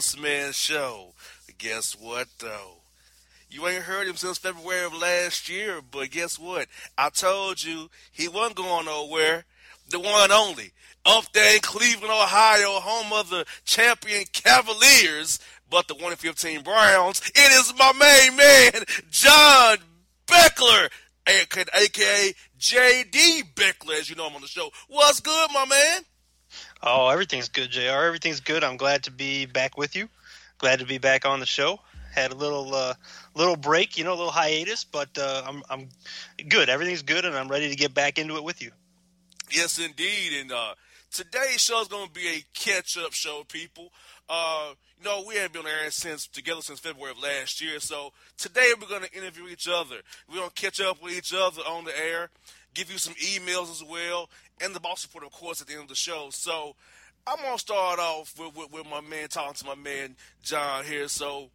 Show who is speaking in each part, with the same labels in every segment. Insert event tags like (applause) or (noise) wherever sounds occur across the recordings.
Speaker 1: Boss Man show. Guess what though? You ain't heard him since February of last year, but guess what? I told you he wasn't going nowhere. The one only. Up there in Cleveland, Ohio, home of the champion Cavaliers, but the 1 15 Browns. It is my main man, John Beckler, aka JD Beckler, as you know him on the show. What's good, my man?
Speaker 2: Oh, everything's good, JR. Everything's good. I'm glad to be back with you. Glad to be back on the show had a little uh, little break, you know, a little hiatus, but uh, I'm I'm good. Everything's good, and I'm ready to get back into it with you.
Speaker 1: Yes, indeed. And uh, today's show is going to be a catch up show, people. Uh, you know, we haven't been on air since together since February of last year. So today we're going to interview each other. We're going to catch up with each other on the air, give you some emails as well, and the boss report, of course, at the end of the show. So I'm to start off with, with, with my man, talking to my man John here. So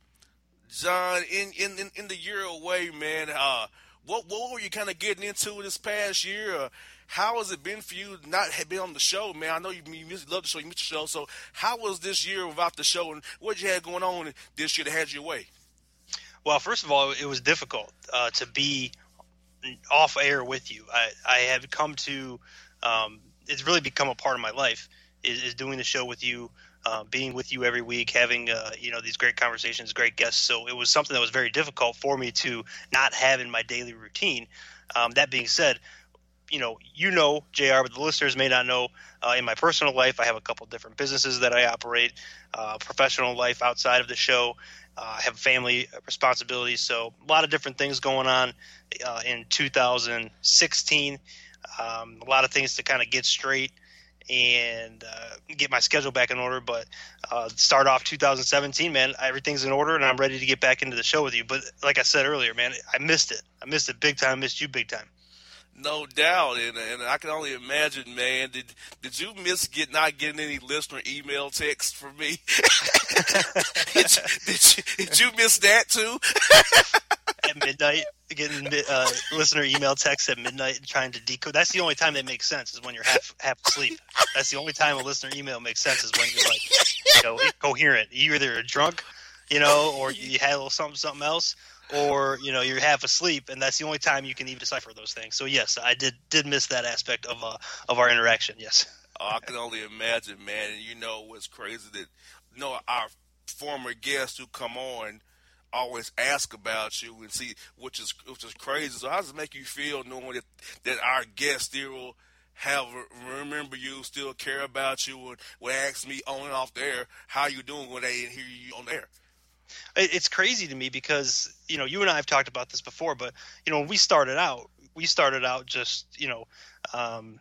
Speaker 1: John, in in in, in the year away, man, uh, what what were you kind of getting into this past year? Uh, how has it been for you not have been on the show, man? I know you, you love the show, you miss the show. So how was this year without the show, and what you had going on this year that had you away?
Speaker 2: Well, first of all, it was difficult uh, to be off air with you. I, I had come to, um, it's really become a part of my life is, is doing the show with you uh, being with you every week, having uh, you know these great conversations, great guests. So it was something that was very difficult for me to not have in my daily routine. Um, that being said, you know, you know, Jr., but the listeners may not know. Uh, in my personal life, I have a couple different businesses that I operate. Uh, professional life outside of the show, uh, I have family responsibilities. So a lot of different things going on uh, in 2016. Um, a lot of things to kind of get straight and uh, get my schedule back in order. But uh, start off 2017, man, everything's in order, and I'm ready to get back into the show with you. But like I said earlier, man, I missed it. I missed it big time. Missed you big time.
Speaker 1: No doubt, and, and I can only imagine, man. Did did you miss get not getting any listener email text from me? (laughs) did, you, did, you, did you miss that too? (laughs)
Speaker 2: at midnight, getting uh, listener email texts at midnight, and trying to decode. That's the only time that makes sense is when you're half half asleep. That's the only time a listener email makes sense is when you're like, (laughs) you know, coherent. You either drunk, you know, or you had a little something something else, or you know you're half asleep, and that's the only time you can even decipher those things. So yes, I did did miss that aspect of uh, of our interaction. Yes.
Speaker 1: Oh, I can only imagine, man. And you know what's crazy that you know our former guests who come on always ask about you and see which is which is crazy. So how does it make you feel knowing that that our guests still have remember you, still care about you, and will ask me on and off the air how you doing when they hear you on the air?
Speaker 2: It's crazy to me because you know you and I have talked about this before, but you know when we started out, we started out just you know. Um,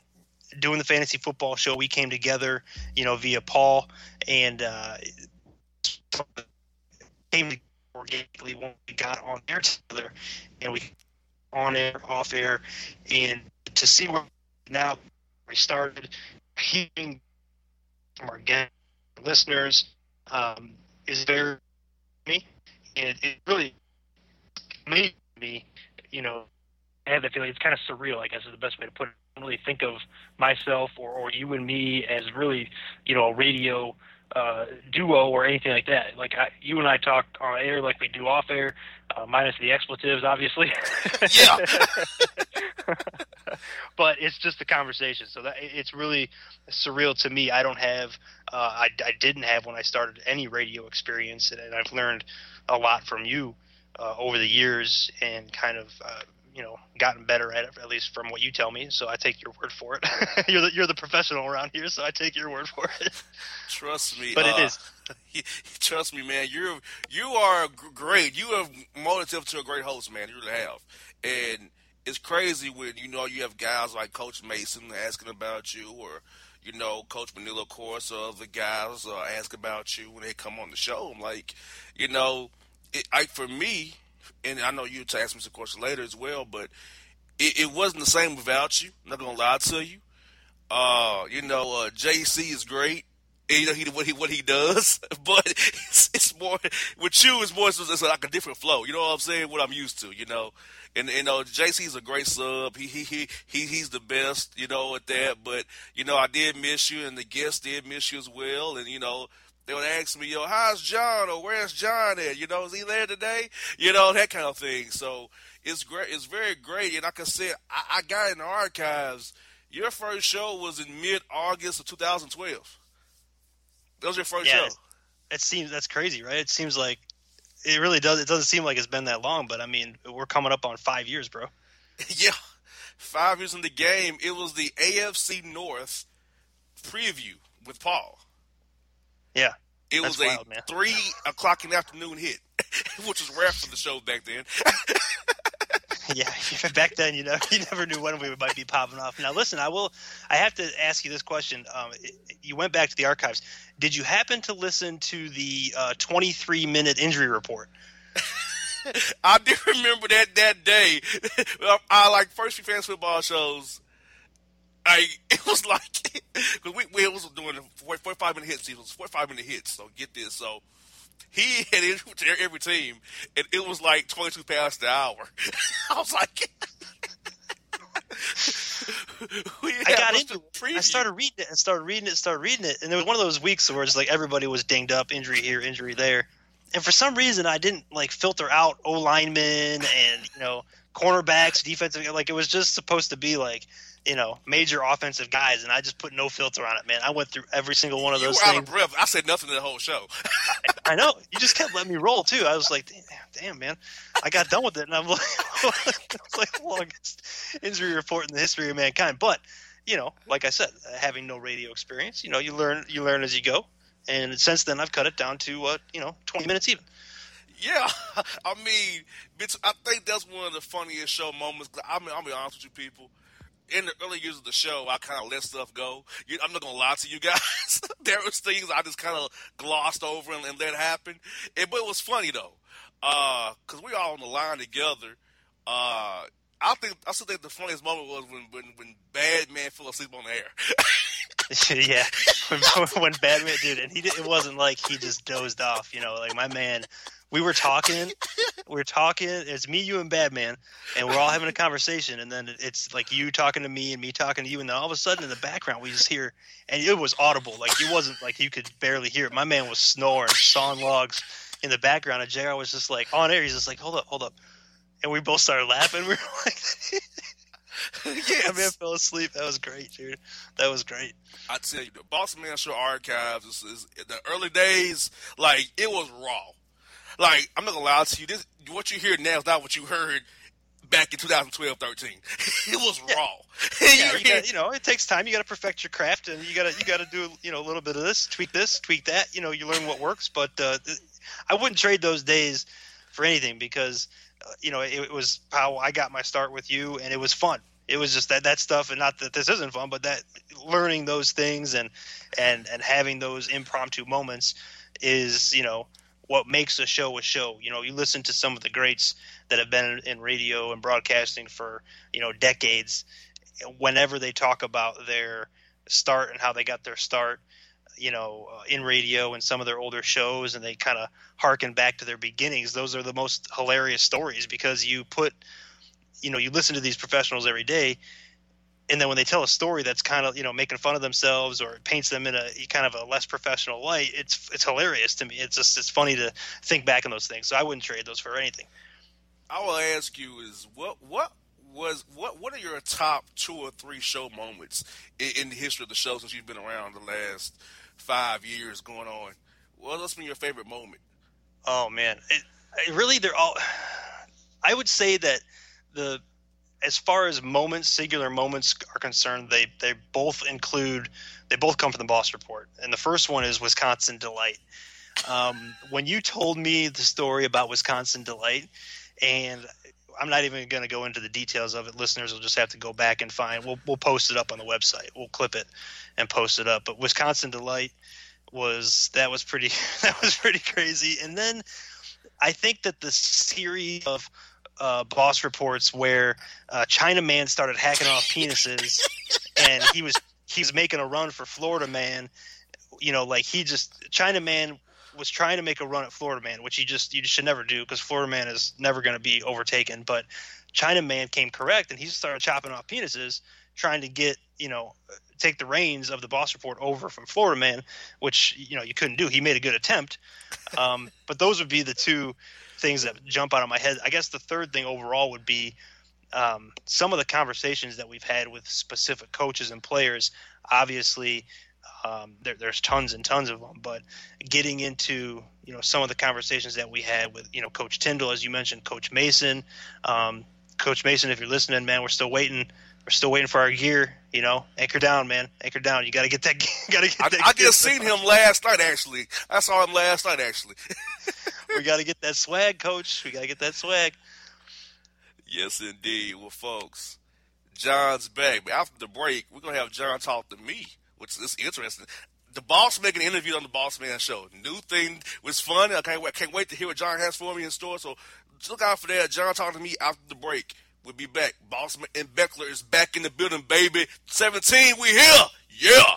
Speaker 2: doing the fantasy football show, we came together, you know, via Paul, and uh, came organically when we got on air together, and we on air, off air, and to see where now we started hearing from our guest listeners um, is very me, and it really made me, you know, I have that feeling. It's kind of surreal, I guess, is the best way to put it. I don't really think of myself or, or you and me as really, you know, a radio uh, duo or anything like that. Like I, you and I talk on air like we do off air, uh, minus the expletives, obviously.
Speaker 1: yeah. (laughs) (laughs) (laughs)
Speaker 2: but it's just a conversation, so that it's really surreal to me. I don't have, uh, I, I didn't have when I started any radio experience, and, and I've learned a lot from you uh, over the years, and kind of uh, you know gotten better at it at least from what you tell me. So i take your word for it. (laughs) You're the you're the professional around here so i take your word for it.
Speaker 1: Trust me
Speaker 2: but uh, it is. (laughs)
Speaker 1: trust me man you're you are great. You have motive to a great host man. You really have. And it's crazy when you know you have guys like coach mason asking about you or you know, Coach Manila, of course, or other guys uh, ask about you when they come on the show. I'm like, you know, it, I, for me, and I know you to ask me some questions later as well, but it, it, wasn't the same without you. I'm not gonna lie to you. Uh, you know, uh, JC is great. And, you know he what he what he does, (laughs) but it's, it's more with you. It's more it's like a different flow. You know what I'm saying? What I'm used to. You know, and you know JC's a great sub. He he he he he's the best. You know at that. But you know I did miss you, and the guests did miss you as well. And you know they would ask me, "Yo, how's John? Or where's John at? You know, is he there today? You know, that kind of thing." So it's great. It's very great. And like I said, I, I got in the archives. Your first show was in mid August of 2012. That was your first
Speaker 2: Yeah.
Speaker 1: show.
Speaker 2: It seems that's crazy, right? It seems like it really does. It doesn't seem like it's been that long, but I mean, we're coming up on five years, bro. (laughs)
Speaker 1: yeah, five years in the game. It was the AFC North preview with Paul.
Speaker 2: Yeah,
Speaker 1: It was a
Speaker 2: wild,
Speaker 1: three o'clock in the afternoon hit, (laughs) which was rare for the show back then. (laughs) (laughs)
Speaker 2: yeah. Back then, you know, (laughs) you never knew when we might be popping off. Now, listen, I will. I have to ask you this question. Um, you went back to the archives. Did you happen to listen to the uh, 23 minute injury report? (laughs)
Speaker 1: I do remember that that day. I, I like first few fans football shows. I it was like because we, we was doing a 45 minute hits. It was 45 minute hits. So get this. So (laughs) he had it to every team, and it was like 22 past the hour. (laughs) I was like, (laughs)
Speaker 2: I got into it. I started reading it and started reading it, started reading it, and there was one of those weeks where it's like everybody was dinged up, injury here, injury there, and for some reason I didn't like filter out O linemen and you know cornerbacks, defensive. Like it was just supposed to be like you know major offensive guys, and I just put no filter on it, man. I went through every single one of
Speaker 1: You
Speaker 2: those
Speaker 1: were out of
Speaker 2: things.
Speaker 1: breath. I said nothing the whole show.
Speaker 2: I know (laughs) you just kept letting me roll too. I was like, damn, damn man, I got done with it, and I'm (laughs) like, it's like the longest injury report in the history of mankind. But you know, like I said, having no radio experience, you know, you learn you learn as you go. And since then, I've cut it down to uh, you know, 20 minutes even.
Speaker 1: Yeah, (laughs) I mean, bitch, I think that's one of the funniest show moments. I mean, I'll be honest with you, people. In the early years of the show, I kind of let stuff go. You, I'm not gonna lie to you guys. (laughs) there was things I just kind of glossed over and, and let happen. It, but it was funny though, because we all on the line together. Uh, I think I still think the funniest moment was when when, when Bad Man fell asleep on the air. (laughs)
Speaker 2: yeah, (laughs) when, when Batman did, and he did, it wasn't like he just dozed off. You know, like my man, we were talking, we were talking. It's me, you, and Batman, and we're all having a conversation. And then it's like you talking to me and me talking to you, and then all of a sudden in the background we just hear, and it was audible. Like it wasn't like you could barely hear it. My man was snoring, sawing logs in the background, and Jr. was just like on air. He's just like, hold up, hold up. And we both started laughing. (laughs) We were like, (laughs) yeah, man fell asleep. That was great, dude. That was great.
Speaker 1: I tell you, the Boss Man Show archives is, is the early days. Like it was raw. Like I'm not gonna lie to you. This what you hear now is not what you heard back in 2012, 13. (laughs) it was raw. (laughs)
Speaker 2: yeah,
Speaker 1: You
Speaker 2: you,
Speaker 1: hear-
Speaker 2: got, you know, it takes time. You got to perfect your craft, and you got to you got to do you know a little bit of this, tweak this, tweak that. You know, you learn what works. But uh, I wouldn't trade those days for anything because uh, you know it, it was how I got my start with you, and it was fun. It was just that that stuff, and not that this isn't fun, but that learning those things and and and having those impromptu moments is you know what makes a show a show. You know, you listen to some of the greats that have been in radio and broadcasting for you know decades. Whenever they talk about their start and how they got their start, you know, uh, in radio and some of their older shows, and they kind of harken back to their beginnings. Those are the most hilarious stories because you put, you know, you listen to these professionals every day, and then when they tell a story that's kind of you know making fun of themselves or paints them in a kind of a less professional light, it's it's hilarious to me. It's just it's funny to think back on those things. So I wouldn't trade those for anything.
Speaker 1: I will ask you is what what was what what are your top two or three show moments in, in the history of the show since you've been around the last five years going on? Well, what's been your favorite moment?
Speaker 2: Oh man, it, it really they're all. I would say that the as far as moments, singular moments are concerned, they they both include they both come from the Boss Report, and the first one is Wisconsin Delight. Um, when you told me the story about Wisconsin Delight, and I'm not even going to go into the details of it. Listeners will just have to go back and find. We'll we'll post it up on the website. We'll clip it and post it up. But Wisconsin Delight was that was pretty (laughs) that was pretty crazy. And then I think that the series of uh, boss reports where uh, China Man started hacking off penises, and he was he was making a run for Florida Man. You know, like he just China Man was trying to make a run at Florida Man, which you just you should never do because Florida Man is never going to be overtaken. But China Man came correct, and he started chopping off penises. trying to get you know take the reins of the Boss Report over from Florida Man, which you know you couldn't do. He made a good attempt, um, but those would be the two things that jump out of my head. I guess the third thing overall would be um, some of the conversations that we've had with specific coaches and players. Obviously, um, there, there's tons and tons of them, but getting into you know some of the conversations that we had with you know Coach Tyndall, as you mentioned, Coach Mason, um, Coach Mason, if you're listening, man, we're still waiting. We're still waiting for our gear. You know, anchor down, man, anchor down. You got to get that. (laughs) Got to get
Speaker 3: I,
Speaker 2: that.
Speaker 3: I just seen him last night. Actually, I saw him last night. Actually, (laughs)
Speaker 2: we got to get that swag, Coach. We got to get that swag.
Speaker 3: Yes, indeed. Well, folks, John's back. After the break, we're gonna have John talk to me, which is interesting. The boss making an interview on the Boss Man Show. New thing was fun. I can't wait, can't wait to hear what John has for me in store. So look out for that. John talking to me after the break. We'll be back. Bossman and Beckler is back in the building, baby. 17, we here. Yeah.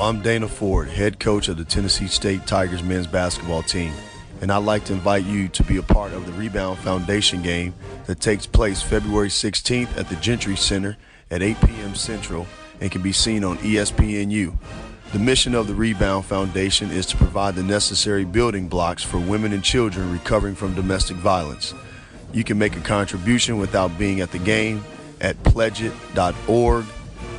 Speaker 4: I'm Dana Ford, head coach of the Tennessee State Tigers men's basketball team, and I'd like to invite you to be a part of the Rebound Foundation game that takes place February 16th at the Gentry Center at 8 p.m. Central and can be seen on ESPNU. The mission of the Rebound Foundation is to provide the necessary building blocks for women and children recovering from domestic violence. You can make a contribution without being at the game at pledgeit.org,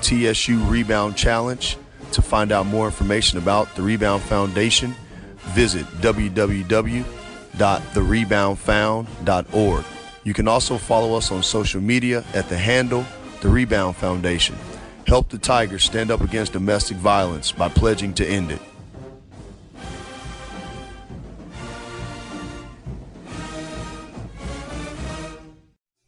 Speaker 4: TSU Rebound Challenge. To find out more information about the Rebound Foundation, visit www.thereboundfound.org. You can also follow us on social media at the handle The Rebound Foundation. Help the Tigers stand up against domestic violence by pledging to end it.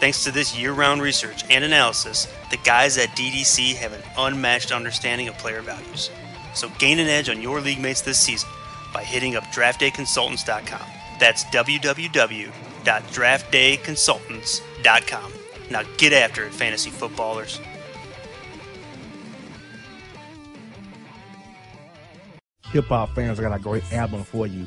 Speaker 2: Thanks to this year round research and analysis, the guys at DDC have an unmatched understanding of player values. So gain an edge on your league mates this season by hitting up draftdayconsultants.com. That's www.draftdayconsultants.com. Now get after it, fantasy footballers.
Speaker 1: hip hop fans, I got a great album for you.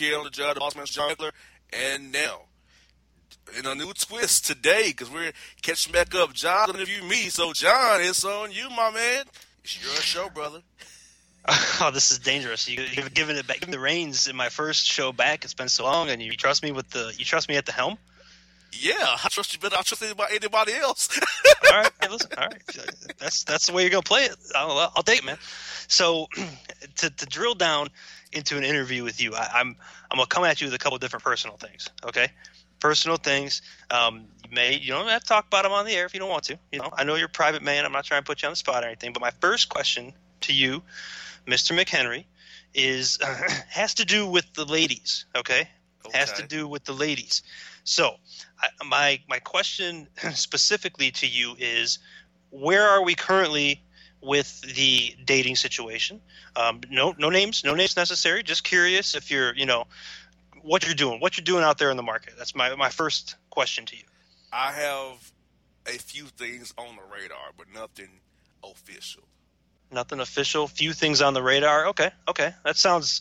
Speaker 1: Job, the boss man John Beckler, and now in a new twist today because we're catching back up. John interview me, so John, it's on you, my man. It's your show, brother. (laughs)
Speaker 2: Oh, this is dangerous. You, you've given it back, given the reins in my first show back. It's been so long, and you trust me with the you trust me at the helm.
Speaker 1: Yeah, I trust you better. I trust anybody, anybody else. (laughs)
Speaker 2: all right, hey, listen. All right, (laughs) that's that's the way you're gonna play it. I'll, I'll it, man. So, (clears throat) to, to drill down into an interview with you, I, I'm I'm gonna come at you with a couple different personal things. Okay, personal things. Um, you may you don't have to talk about them on the air if you don't want to. You know, I know you're a private man. I'm not trying to put you on the spot or anything. But my first question to you Mr. McHenry, is uh, (clears throat) has to do with the ladies. Okay? okay? has to do with the ladies. So, I, my my question (clears throat) specifically to you is, where are we currently with the dating situation? Um, no no names, no names necessary. Just curious if you're you know what you're doing, what you're doing out there in the market. That's my my first question to you.
Speaker 1: I have a few things on the radar, but nothing official.
Speaker 2: Nothing official. Few things on the radar. Okay, okay. That sounds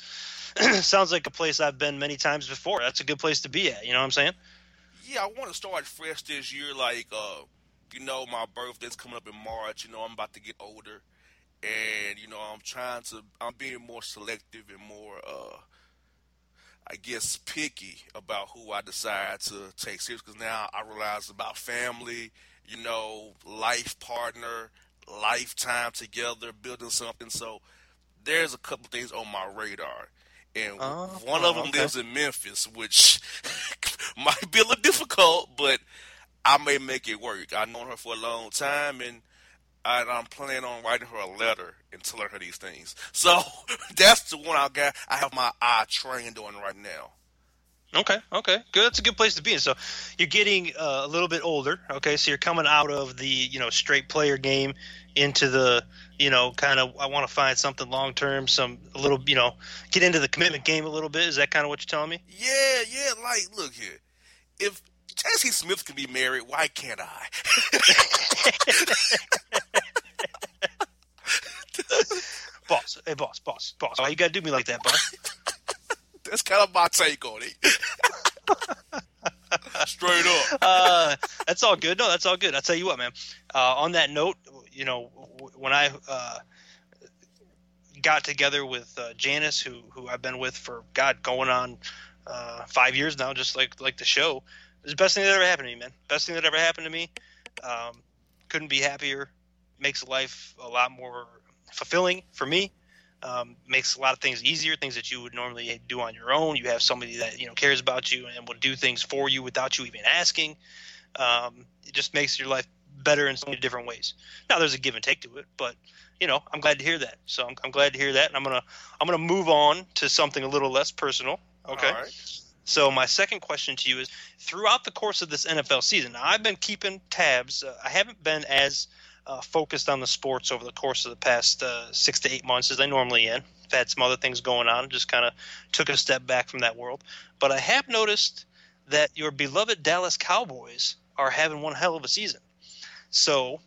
Speaker 2: (clears throat) sounds like a place I've been many times before. That's a good place to be at. You know what I'm saying?
Speaker 1: Yeah, I want to start fresh this year. Like, uh, you know, my birthday's coming up in March. You know, I'm about to get older, and you know, I'm trying to. I'm being more selective and more, uh, I guess, picky about who I decide to take serious. Because now I realize about family. You know, life partner lifetime together, building something. So there's a couple things on my radar. And oh, one of them okay. lives in Memphis, which (laughs) might be a little difficult, but I may make it work. I've known her for a long time, and I, am planning on writing her a letter and telling her these things. So (laughs) that's the one I got. I have my eye trained on right now.
Speaker 2: Okay, okay, good. That's a good place to be. So you're getting uh, a little bit older. Okay, so you're coming out of the you know straight player game into the you know kind of I want to find something long term, some a little you know get into the commitment game a little bit. Is that kind of what you're telling me?
Speaker 1: Yeah, yeah. Like, look here, if Jesse Smith can be married, why can't I? (laughs)
Speaker 2: boss, hey, boss, boss, boss. Why you gotta do me like that, boss? (laughs)
Speaker 1: That's kind of my take on it. (laughs) Straight up.
Speaker 2: Uh, that's all good. No, that's all good. I'll tell you what, man. Uh, on that note, you know, when I uh, got together with uh, Janice, who who I've been with for God going on uh, five years now, just like like the show, it was the best thing that ever happened to me, man. Best thing that ever happened to me. Um, couldn't be happier. Makes life a lot more fulfilling for me um, makes a lot of things easier, things that you would normally do on your own. You have somebody that you know cares about you and will do things for you without you even asking. Um, it just makes your life better in so many different ways. Now there's a give and take to it, but you know I'm glad to hear that. So I'm, I'm glad to hear that, and I'm gonna I'm gonna move on to something a little less personal. Okay. So my second question to you is: throughout the course of this NFL season, I've been keeping tabs. Uh, I haven't been as uh, focused on the sports over the course of the past uh, six to eight months as I normally am. I've had some other things going on, and just kind of took a step back from that world. But I have noticed that your beloved Dallas Cowboys are having one hell of a season. So,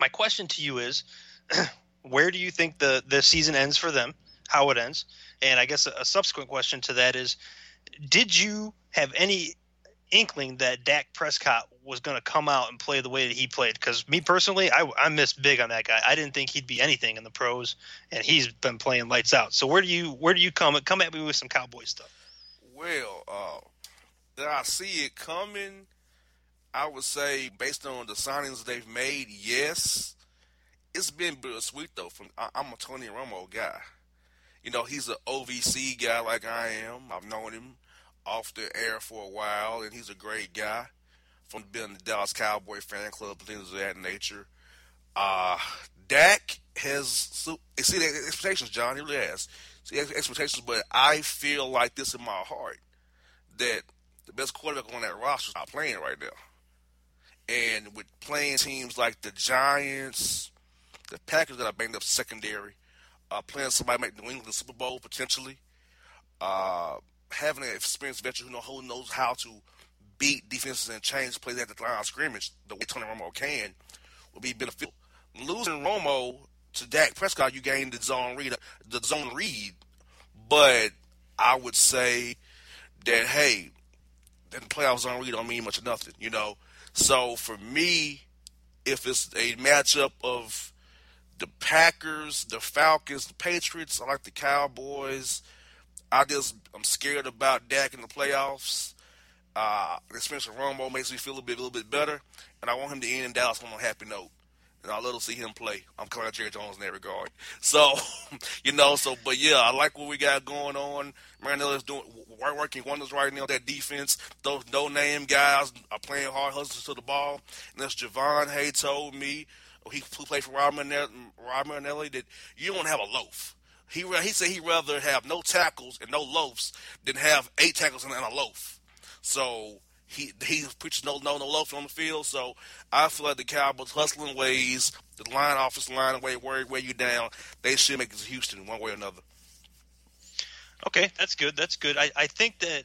Speaker 2: my question to you is (clears throat) where do you think the, the season ends for them? How it ends? And I guess a, a subsequent question to that is did you have any inkling that Dak Prescott was going to come out and play the way that he played. Because me personally, I, I miss big on that guy. I didn't think he'd be anything in the pros, and he's been playing lights out. So where do you where do you come come at me with some Cowboy stuff?
Speaker 1: Well, uh, did I see it coming? I would say based on the signings they've made, yes. It's been bittersweet though. From I, I'm a Tony Romo guy. You know, he's an OVC guy like I am. I've known him off the air for a while, and he's a great guy from being the Dallas Cowboy fan club, things of that nature. Uh, Dak has the expectations, John. He really has see expectations, but I feel like this in my heart that the best quarterback on that roster is not playing right now. And with playing teams like the Giants, the Packers that are banged up secondary, uh, playing somebody like New England Super Bowl potentially, uh, having an experienced veteran who, know, who knows how to beat defenses and change plays at the line of scrimmage the way Tony Romo can would be beneficial. Losing Romo to Dak Prescott, you gain the zone read, the zone read, but I would say that hey, the playoffs don't really don't mean much of nothing, you know. So for me, if it's a matchup of the Packers, the Falcons, the Patriots, I like the Cowboys. I just I'm scared about Dak in the playoffs. Uh, Spencer Romo makes me feel a bit, a little bit better, and I want him to end in Dallas on a happy note. And I love to see him play. I'm of Jerry Jones in that regard. So, (laughs) you know, so but yeah, I like what we got going on. Marinelli's doing working wonders right now. That defense, those no name guys are playing hard hustles to the ball. And as Javon Hay told me, he played for Rod Marinelli, that you don't have a loaf. He he said he'd rather have no tackles and no loafs than have eight tackles and a loaf. So he he preaches no no no loaf on the field. So I feel like the Cowboys hustling ways, the line office line way wear you down. They should make it to Houston one way or another.
Speaker 2: Okay, that's good. That's good. I, I think that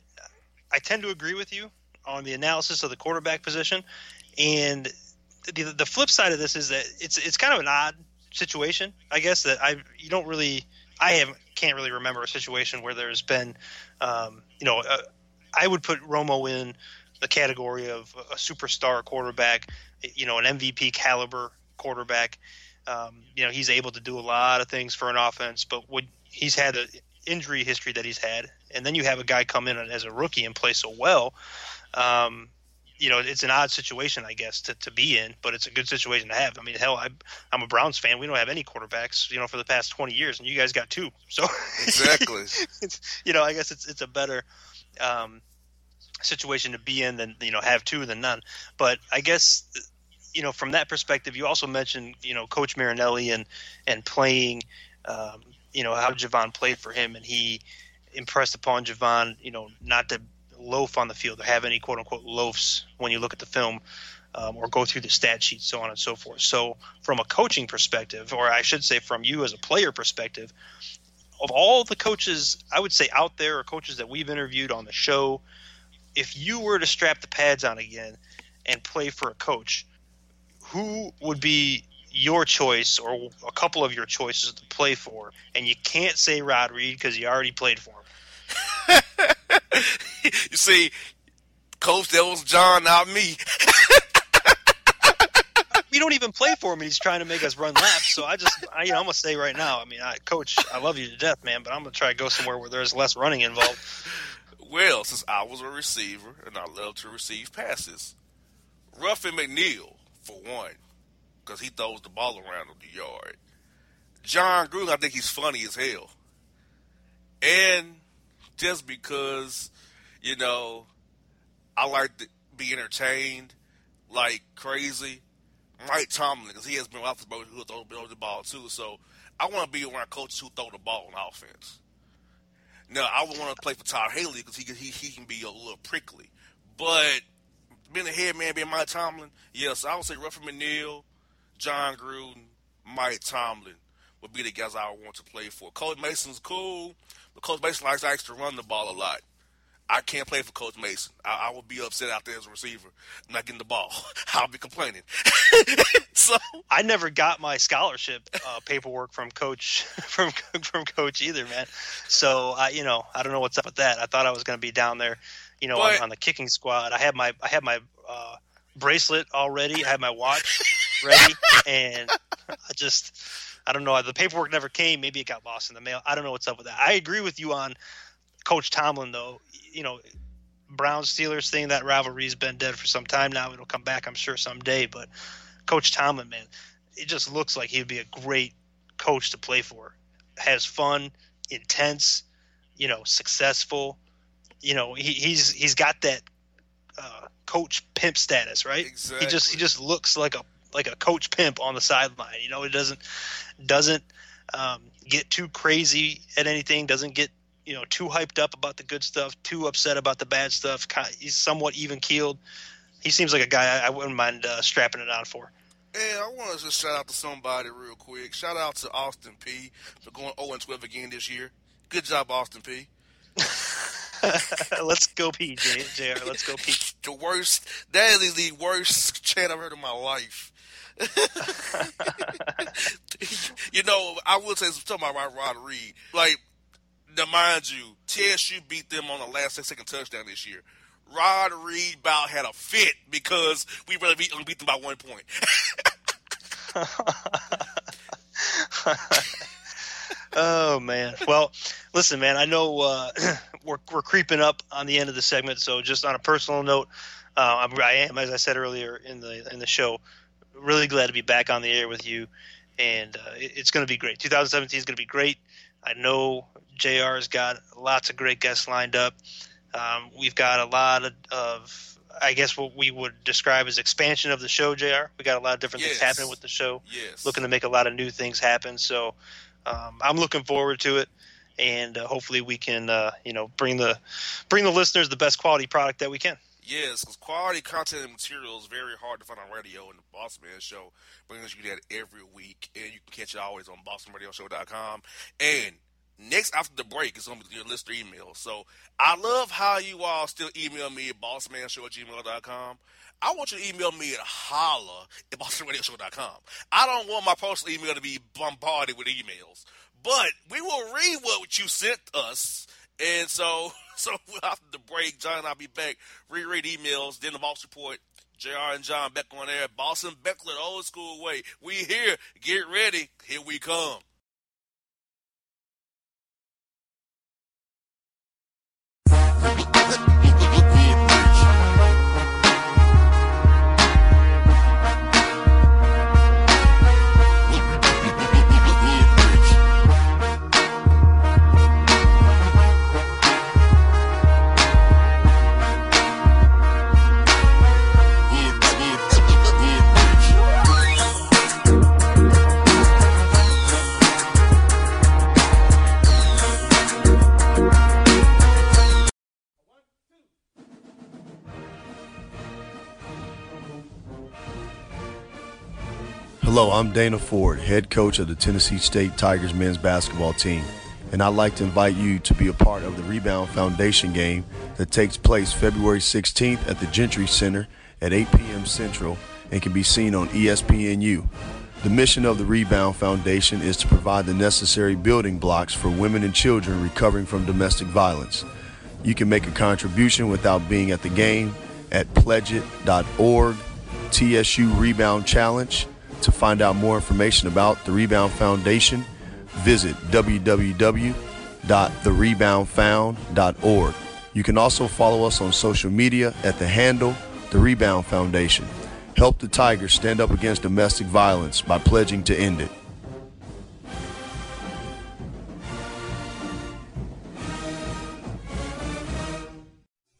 Speaker 2: I tend to agree with you on the analysis of the quarterback position, and the the flip side of this is that it's it's kind of an odd situation. I guess that I you don't really I have can't really remember a situation where there's been um, you know. I would put Romo in the category of a superstar quarterback, you know, an MVP caliber quarterback. Um, you know, he's able to do a lot of things for an offense, but would he's had an injury history that he's had, and then you have a guy come in as a rookie and play so well. Um, you know, it's an odd situation, I guess, to, to be in, but it's a good situation to have. I mean, hell, I, I'm a Browns fan. We don't have any quarterbacks, you know, for the past 20 years, and you guys got two. So (laughs)
Speaker 1: exactly, (laughs)
Speaker 2: you know, I guess it's it's a better um, situation to be in than you know have two than none. But I guess you know from that perspective, you also mentioned you know Coach Marinelli and and playing, um, you know how Javon played for him, and he impressed upon Javon, you know, not to loaf on the field or have any quote unquote loafs when you look at the film. Um, or go through the stat sheet, so on and so forth. So, from a coaching perspective, or I should say, from you as a player perspective, of all the coaches I would say out there or coaches that we've interviewed on the show, if you were to strap the pads on again and play for a coach, who would be your choice or a couple of your choices to play for? And you can't say Rod Reed because you already played for him. (laughs)
Speaker 1: you see, coach, that was John, not me. (laughs)
Speaker 2: we don't even play for him, and he's trying to make us run laps. So I just, I, you know, I'm gonna say right now. I mean, I, coach, I love you to death, man, but I'm gonna try to go somewhere where there's less running involved.
Speaker 1: Well, since I was a receiver and I love to receive passes, Ruffin McNeill, for one, because he throws the ball around the yard. Jon Gruden, I think he's funny as hell, and just because, you know, I like to be entertained like crazy. Mike Tomlin, because he has been off the boat who throw the ball too. So I want to be around coaches who throw the ball on offense. Now I would want to play for Todd Haley because he, he he can be a little prickly, but being a head man, being Mike Tomlin, yes, I would say Ruffin McNeill, Jon Gruden, Mike Tomlin would be the guys I would want to play for. Coach Mason's cool, but Coach Mason likes, likes to run the ball a lot. I can't play for Coach Mason. I, I will be upset out there as a receiver, I'm not getting the ball. (laughs) I'll be complaining. (laughs) so
Speaker 2: I never got my scholarship uh, paperwork from Coach (laughs) from from Coach either, man. So I, you know, I don't know what's up with that. I thought I was going to be down there, you know, but, on, on, the kicking squad. I had my I had my uh, bracelet already. I had my watch ready, and I just. I don't know. The paperwork never came. Maybe it got lost in the mail. I don't know what's up with that. I agree with you on Coach Tomlin, though you know, Browns Steelers thing that rivalry's been dead for some time now. It'll come back, I'm sure, someday. But Coach Tomlin, man, it just looks like he'd be a great coach to play for. Has fun, intense, you know, successful. You know, he, he's he's got that uh, coach pimp status, right?
Speaker 1: Exactly.
Speaker 2: He just he just looks like a like a coach pimp on the sideline. You know, it doesn't doesn't um, get too crazy at anything. Doesn't get you know too hyped up about the good stuff, too upset about the bad stuff. He's somewhat even keeled. He seems like a guy I, wouldn't mind uh, strapping it on for.
Speaker 1: And I want to just shout out to somebody real quick. Shout out to Austin Peay for going 0 12 again this year. Good job, Austin Peay. (laughs)
Speaker 2: Let's go Peay, JR. Let's go Peay. (laughs)
Speaker 1: The worst. That is the worst chant I've heard in my life. (laughs) you know, I will say something about Rod Reed. Like now, mind you, TSU beat them on the last second touchdown this year. Rod Reed about had a fit because we really beat, beat them by one point. (laughs)
Speaker 2: oh man. Well, listen, man. I know uh, (clears throat) we're we're creeping up on the end of the segment, so just on a personal note, uh, I'm, I am, as I said earlier in the in the show, really glad to be back on the air with you, and uh, it, it's going to be great. 2017 is going to be great. I know Jr. has got lots of great guests lined up. Um, we've got a lot of, of, I guess, what we would describe as expansion of the show. Jr. We got a lot of different
Speaker 1: Yes.
Speaker 2: things happening with the show.
Speaker 1: Yes.
Speaker 2: Looking to make a lot of new things happen. So um, I'm looking forward to it, and uh, hopefully we can, uh, you know, bring the bring the listeners the best quality product that we can.
Speaker 1: Yes, because quality content and material is very hard to find on radio, and the Boss Man Show brings you that every week, and you can catch it always on BossmanRadioShow.com. And next after the break is going to be your list listener email. So I love how you all still email me at BossManShow at gmail.com. I want you to email me at holla at BossmanRadioShow.com. I don't want my personal email to be bombarded with emails, but we will read what you sent us. And so, (laughs) so after the break, John and I'll be back, reread emails, then the boss report. JR and John back on air. Bossman Beckler, old school way. We here. Get ready. Here we come.
Speaker 4: I'm Dana Ford, head coach of the Tennessee State Tigers men's basketball team, and I'd like to invite you to be a part of the Rebound Foundation game that takes place February 16th at the Gentry Center at 8 p.m. Central and can be seen on ESPNU. The mission of the Rebound Foundation is to provide the necessary building blocks for women and children recovering from domestic violence. You can make a contribution without being at the game at pledgeit.org, TSU Rebound Challenge. To find out more information about the Rebound Foundation, visit www.thereboundfound.org. You can also follow us on social media at the handle The Rebound Foundation. Help the Tigers stand up against domestic violence by pledging to end it.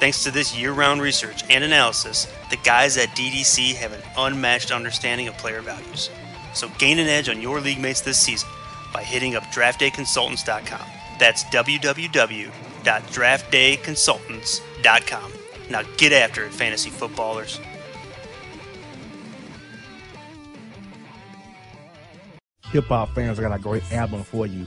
Speaker 2: Thanks to this year round research and analysis, the guys at DDC have an unmatched understanding of player values. So gain an edge on your league mates this season by hitting up draftdayconsultants.com. That's www.draftdayconsultants.com. Now get after it, fantasy footballers.
Speaker 5: hip hop fans, I got a great album for you.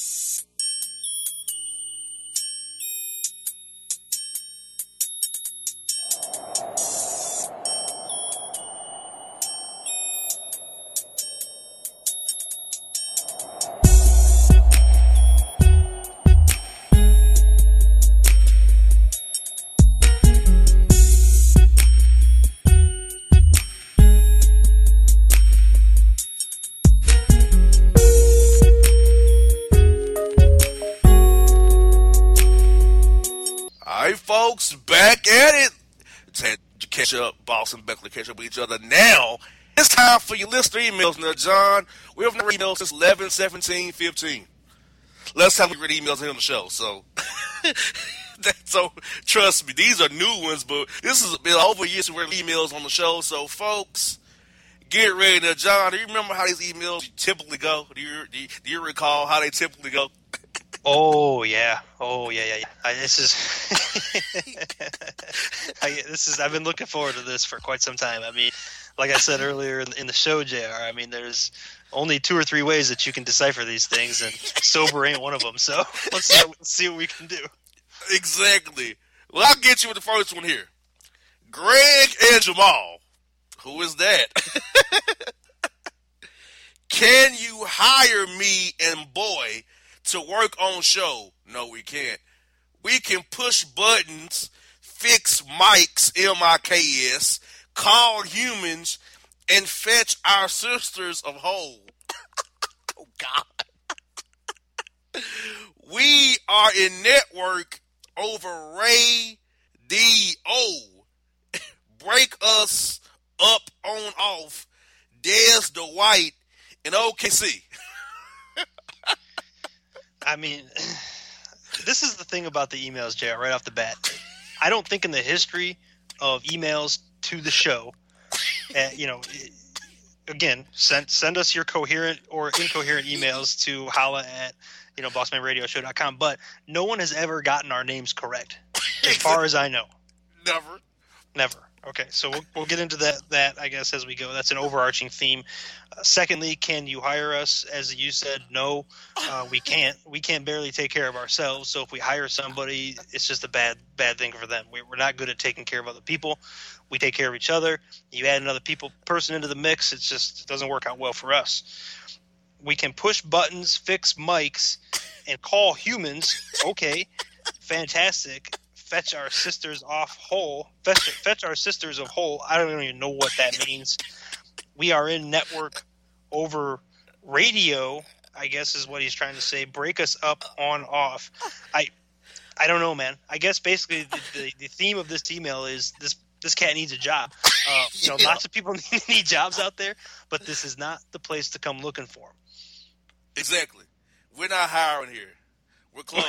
Speaker 1: Up, and Beckler catch up with each other now. It's time for your list of emails now, John. We have never emailed since 11, 17, 15. Last time we read emails here on the show, so. (laughs) so trust me, these are new ones, but this has been over a year since we read emails on the show. So, folks, get ready now, John. Do you remember how these emails typically go? Do you, do you, do you recall how they typically go? (laughs)
Speaker 2: Oh yeah, oh yeah, yeah. yeah. I, this is, (laughs) (laughs) I, this is. I've been looking forward to this for quite some time. I mean, like I said earlier in, in the show, Jr. I mean, there's only two or three ways that you can decipher these things, and sober ain't one of them. So (laughs) let's see, let's see what we can do.
Speaker 1: Exactly. Well, I'll get you with the first one here. Greg and Jamal. Who is that? Can you hire me and boy to work on show? No, we can't. We can push buttons, fix mics, M-I-K-S, call humans, and fetch our sisters of whole. (laughs) oh, God. (laughs) we are in network over Ray D O. (laughs) Break us up on off. Des the White in OKC.
Speaker 2: I mean, (sighs) this is the thing about the emails, JR, right off the bat. I don't think in the history of emails to the show, uh, you know, again, send send us your coherent or incoherent emails to holla at you know bossmanradioshow.com. But no one has ever gotten our names correct, as far as I know.
Speaker 1: Never.
Speaker 2: Never. Okay, so we'll, we'll get into that that I guess as we go. That's an overarching theme. Uh, secondly, can you hire us? As you said, no, uh, we can't. We can't barely take care of ourselves. So if we hire somebody, it's just a bad bad thing for them. We, we're not good at taking care of other people. We take care of each other. You add another people person into the mix, it's just it doesn't work out well for us. We can push buttons, fix mics, and call humans. Okay, fantastic fetch our sisters off whole. Fetch, fetch our sisters of whole. I don't even know what that means. We are in network over radio. I guess is what he's trying to say. Break us up on off. I I don't know, man. I guess basically the, the, the theme of this email is this this cat needs a job. Uh, you know, (laughs)
Speaker 1: Yeah.
Speaker 2: lots of people (laughs) need, need jobs out there, but this is not the place to come looking for them.
Speaker 1: Exactly. We're not hiring here. We're closed.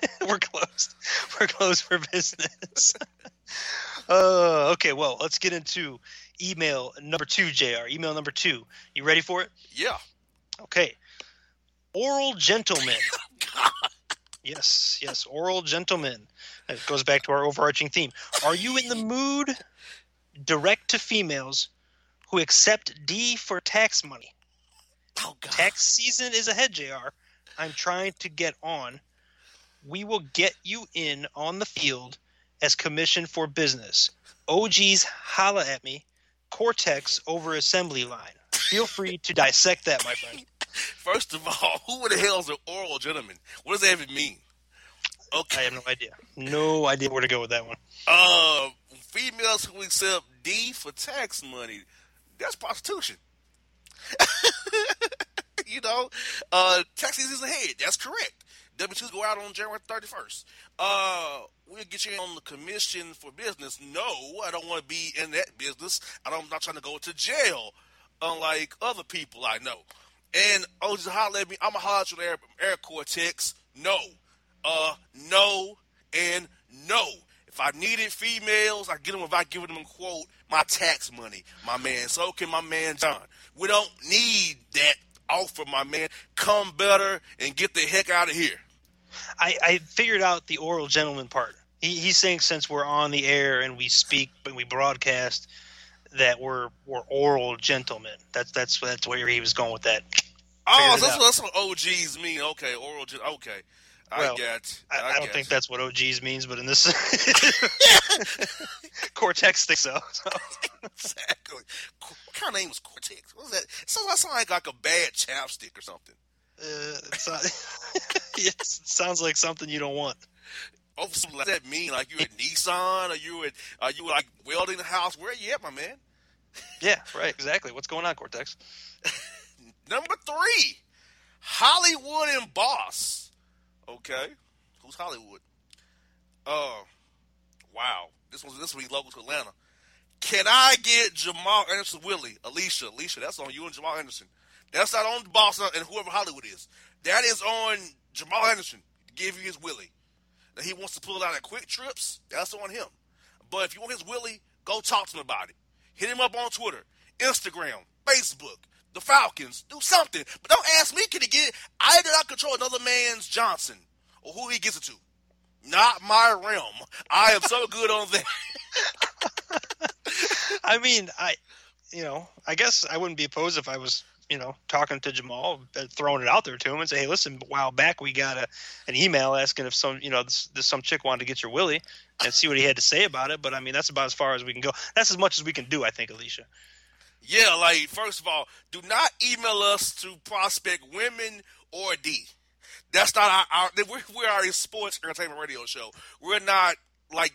Speaker 1: (laughs)
Speaker 2: We're closed. (laughs) We're closed for business. (laughs) uh, okay, well, let's get into email number two, JR. Email number two. You ready for it?
Speaker 1: yeah.
Speaker 2: Okay. Oral gentleman. Yes, yes, oral gentleman. It goes back to our overarching theme. Are you in the mood direct to females who accept D for tax money?
Speaker 1: Oh God.
Speaker 2: Tax season is ahead, JR. I'm trying to get on. We will get you in on the field as commission for business. OGs holla at me. Cortex over assembly line. Feel free to dissect that, my friend. (laughs)
Speaker 1: First of all, who the hell is an oral gentleman? What does that even mean? Okay.
Speaker 2: I have no idea. No idea where to go with that one.
Speaker 1: Uh, females who accept D for tax money, that's prostitution. (laughs) you know, uh, tax season is ahead. That's correct. W-2s go out on January 31st. Uh, we'll get you on the commission for business. No, I don't want to be in that business. I don't, I'm not trying to go to jail, unlike other people I know. And oh, just holler at me. I'm a holler at Air, Air Cortex. No, uh, no, and no. If I needed females, I get them without giving them a quote my tax money, my man. So can my man John. We don't need that offer, my man. Come better and get the heck out of here.
Speaker 2: I, I figured out the oral gentleman part. He, he's saying since we're on the air and we speak and we broadcast that we're we're oral gentlemen. That's that's that's where he was going with that.
Speaker 1: Oh, that's what, that's what OGs mean. Okay, oral. Okay, I
Speaker 2: Well,
Speaker 1: got.
Speaker 2: I, I, don't
Speaker 1: got
Speaker 2: think that's what OGs means, but in this (laughs) (laughs) Cortex thinks so. so. (laughs)
Speaker 1: exactly. What kind of name is Cortex? What is that? It sounds like, sound like, like a bad chapstick or something.
Speaker 2: Uh, it's (laughs) not, yes, it sounds like something you don't want.
Speaker 1: Oh, so what does that mean? Like you at Nissan, or you at, are you like welding the house? Where are you at, my man? (laughs)
Speaker 2: Yeah, right, exactly. What's going on, Cortex? (laughs)
Speaker 1: Number three, Hollywood and Boss. Okay, who's Hollywood? Uh, Wow, this was this will be local to Atlanta. Can I get Jamal Anderson Willie, Alicia, Alicia? That's on you and Jamal Anderson. That's not on Boston and whoever Hollywood is. That is on Jamal Anderson to give you his Willie. That he wants to pull it out at quick trips. That's on him. But if you want his Willie, go talk to him about it. Hit him up on Twitter, Instagram, Facebook, the Falcons. Do something. But don't ask me, can he get it? I do not control another man's Johnson or who he gets it to. Not my realm. I am so (laughs) good on that.
Speaker 2: I mean, I, you know, I guess I wouldn't be opposed if I was, you know, talking to Jamal, uh, throwing it out there to him and say, hey, listen, a while back we got a, an email asking if some, you know, this, this some chick wanted to get your Willie and see what he had to say about it. But I mean, that's about as far as we can go. That's as much as we can do, I think, Alicia.
Speaker 1: Yeah, like first of all, do not email us to prospect women or D. That's not our. our we're, we are a sports entertainment radio show. We're not like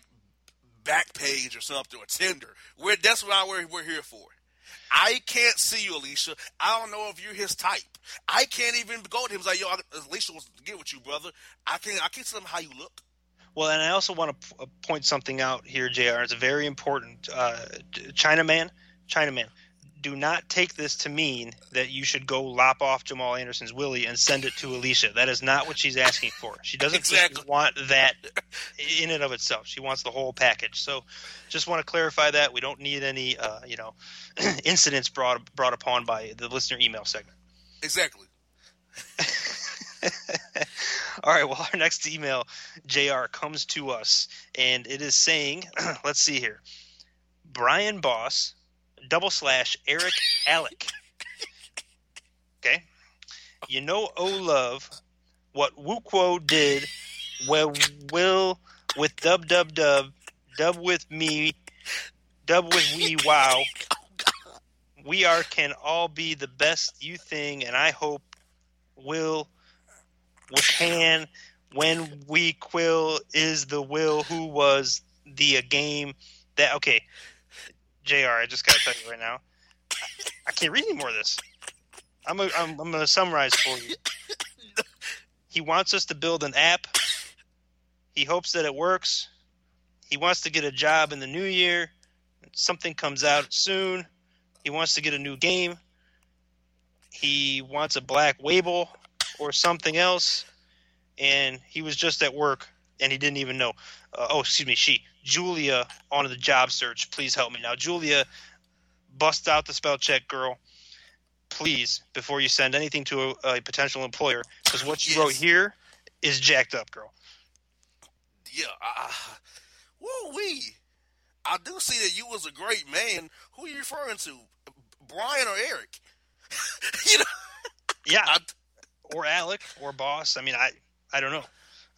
Speaker 1: Backpage or something or Tinder. We're that's what we're we're here for. I can't see you, Alicia. I don't know if you're his type. I can't even go to him and say, "Yo, Alicia wants to get with you, brother." I can't. I can't tell him how you look.
Speaker 2: Well, and I also want to p- point something out here, Jr. It's a very important uh, Chinaman. Chinaman do not take this to mean that you should go lop off Jamal Anderson's Willie and send it to Alicia. That is not what she's asking for. She doesn't exactly. want that in and of itself. She wants the whole package. So, just want to clarify that we don't need any, uh, you know, (clears throat) incidents brought brought upon by the listener email segment.
Speaker 1: Exactly. (laughs)
Speaker 2: All right. Well, our next email, Jr. comes to us, and it is saying, (clears throat) let's see here, Brian Boss double slash Eric Alec. Okay. You know, oh love, what Wookwo did, well, will with dub dub dub, dub with me, dub with we (laughs) wow. Oh, we are can all be the best you thing, and I hope will with can when we quill is the will who was the game that okay Jr. I just gotta tell you right now, I, can't read any more of this. I'm a, I'm, I'm gonna summarize for you. He wants us to build an app. He hopes that it works. He wants to get a job in the new year. Something comes out soon. He wants to get a new game. He wants a black Wable or something else. And he was just at work and he didn't even know. Uh, oh, excuse me, she. Julia on the job search. Please help me. Now, Julia, bust out the spell check, girl. Please, before you send anything to a, a potential employer, because what you yes. wrote here is jacked up, girl.
Speaker 1: Yeah, uh, woo wee. I do see that you was a great man. Who are you referring to, Brian or Eric? (laughs) you know,
Speaker 2: yeah, I, or Alec or boss. I mean, I I don't know.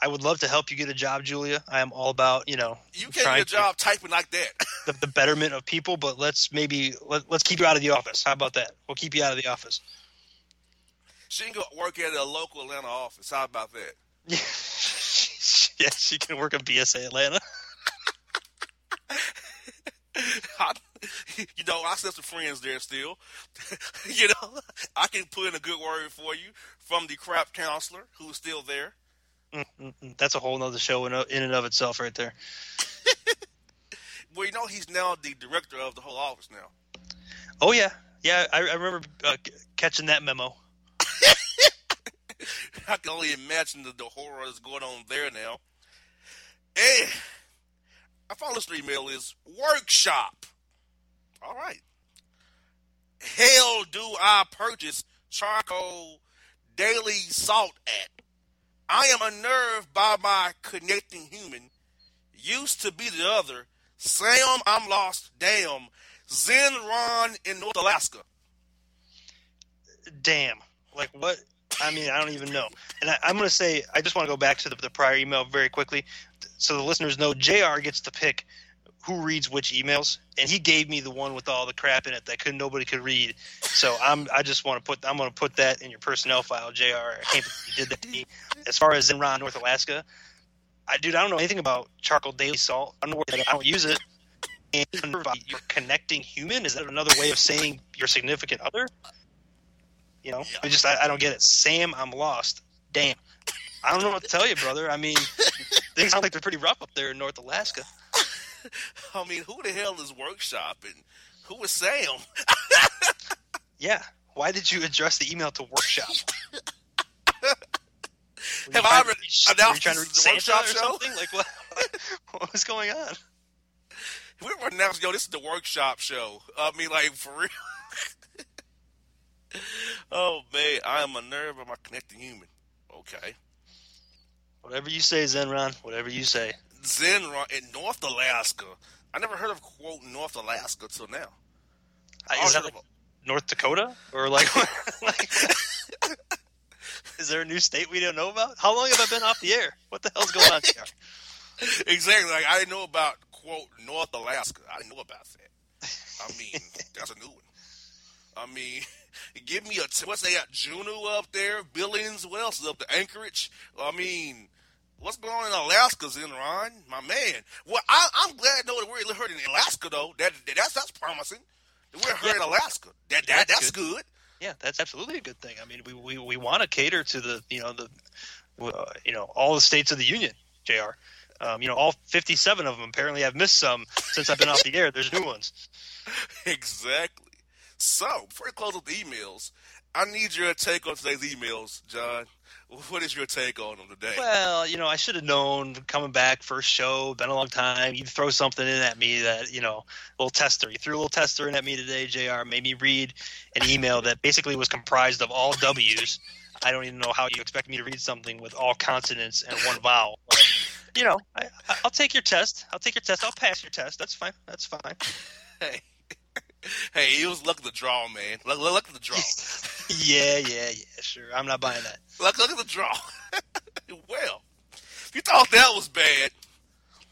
Speaker 2: I would love to help you get a job, Julia. I am all about you know.
Speaker 1: You can't get a job typing like that. (laughs)
Speaker 2: the, the, betterment of people, but let's maybe let, let's keep you out of the office. How about that? We'll keep you out of the office.
Speaker 1: She can go work at a local Atlanta office. How about that? (laughs) (laughs)
Speaker 2: yeah, she can work at BSA Atlanta.
Speaker 1: I, you know, I still have some friends there still. you know, I can put in a good word for you from the crap counselor who's still there.
Speaker 2: Mm-mm-mm. That's a whole nother show in, in and of itself, right there. (laughs)
Speaker 1: well, you know, he's now the director of the whole office now.
Speaker 2: Oh yeah, yeah. I, I remember uh, catching that memo. (laughs)
Speaker 1: I can only imagine the, the horror that's going on there now. Hey, our final listener email is workshop. All right. Hell do I purchase charcoal daily salt at? I am unnerved by my connecting human. Used to be the other. Sam, I'm lost. Damn. Zen Ron in North Alaska.
Speaker 2: Damn. Like what? I mean, I don't even know. And I, am going to say, I just want to go back to the, the prior email very quickly, so the listeners know. Jr. gets to pick who reads which emails, and he gave me the one with all the crap in it that could nobody could read. So I'm I just want to put I'm going to put that in your personnel file, Jr. I can't believe you did that to me. As far as Zenron, North Alaska, I dude I don't know anything about charcoal daily salt. I don't know where I don't use it. And you're connecting human is that another way of saying your significant other? You know, I just I, I don't get it. Sam, I'm lost. Damn. I don't know what to tell you, brother. I mean, things sound like they're pretty rough up there in North Alaska. (laughs)
Speaker 1: I mean, who the hell is workshop and who is Sam? (laughs)
Speaker 2: Yeah. Why did you address the email to workshop? (laughs)
Speaker 1: Have I
Speaker 2: to
Speaker 1: ever
Speaker 2: reach- were you
Speaker 1: announced
Speaker 2: trying to
Speaker 1: this is the
Speaker 2: Santa
Speaker 1: workshop
Speaker 2: or
Speaker 1: show?
Speaker 2: something? Like what? what was going on?
Speaker 1: we were announced, yo, this is the workshop show. I mean, like for real. oh man, I am a nerve. Am my connecting human. Okay,
Speaker 2: Whatever you say, Zenron. Whatever you say.
Speaker 1: Zenron in North Alaska. I never heard of quote North Alaska till now.
Speaker 2: Uh, Is that like North Dakota or like, (laughs) like is there a new state we don't know about? How long have I been off the air? What the hell's going on here? (laughs)
Speaker 1: exactly. Like I didn't know about quote North Alaska. I didn't know about that. I mean, (laughs) that's a new one. I mean, give me a t- what's they got Juneau up there, Billings. What else is up there? Anchorage. I mean, what's going on in Alaska, Zenron, my man? Well, I, I'm glad know that we're heard in Alaska though. That, that's that's promising. That we're heard in Alaska. That, that
Speaker 2: That's
Speaker 1: that's good.
Speaker 2: Yeah, that's absolutely a good thing. I mean, we we, we want to cater to the you know the uh, you know all the states of the union, Jr. Um, you know, all 57 of them apparently I've missed some since I've been off the air. There's new ones. (laughs) (laughs)
Speaker 1: exactly. So, before we close with the emails, I need your take on today's emails, John. What is your take on them today?
Speaker 2: Well, you know, I should have known coming back first show, been a long time. You throw something in at me that, you know, a little tester. You threw a little tester in at me today, JR, made me read an email that basically was comprised of all W's. I don't even know how you expect me to read something with all consonants and one vowel. But, you know, I, I'll take your test. I'll take your test. I'll pass your test. That's fine. That's fine. (laughs)
Speaker 1: Hey, (laughs) hey, it was luck of the draw, man. Look, look at the draw. (laughs)
Speaker 2: yeah, yeah, yeah. Sure. I'm not buying that.
Speaker 1: look, look at the draw. (laughs) well, if you thought that was bad,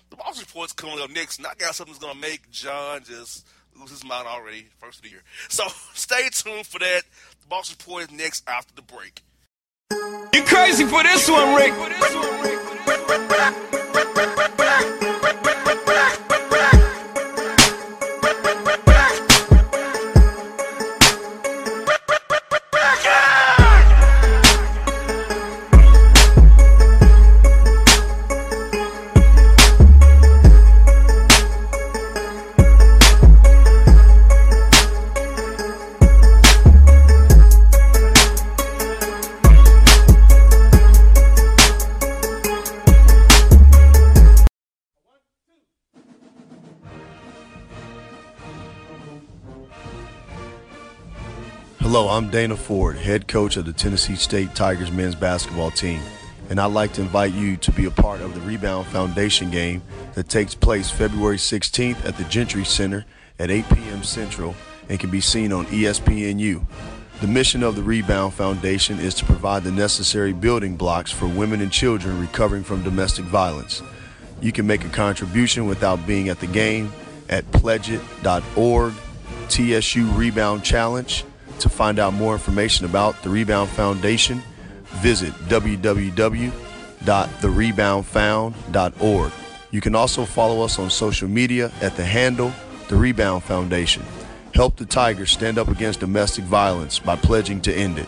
Speaker 1: the boss report's coming up next, and I got something that's gonna make John just lose his mind already first of the year. So (laughs) stay tuned for that. The boss report is next after the break.
Speaker 6: You crazy for this one, Rick?
Speaker 4: Hello, I'm Dana Ford, head coach of the Tennessee State Tigers men's basketball team, and I'd like to invite you to be a part of the Rebound Foundation game that takes place February 16th at the Gentry Center at 8 p.m. Central and can be seen on ESPNU. The mission of the Rebound Foundation is to provide the necessary building blocks for women and children recovering from domestic violence. You can make a contribution without being at the game at pledgeit.org, TSU Rebound Challenge. To find out more information about the Rebound Foundation, visit www.thereboundfound.org. You can also follow us on social media at the handle The Rebound Foundation. Help the Tigers stand up against domestic violence by pledging to end it.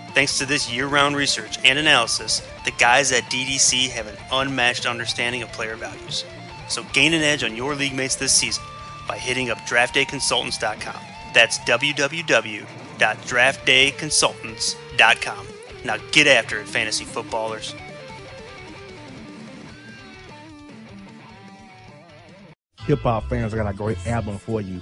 Speaker 2: Thanks to this year round research and analysis, the guys at DDC have an unmatched understanding of player values. So gain an edge on your league mates this season by hitting up draftdayconsultants.com. That's www.draftdayconsultants.com. Now get after it, fantasy footballers.
Speaker 5: Hip hop fans, I got a great album for you.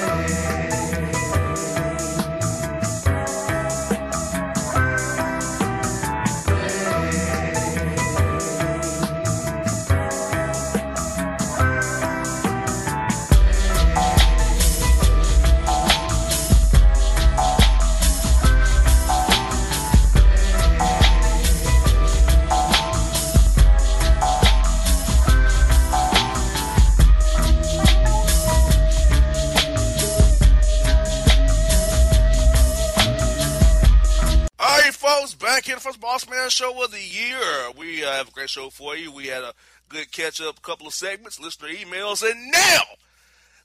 Speaker 1: Show of the Year. We uh, have a great show for you. We had a good catch up, couple of segments, listener emails, and now,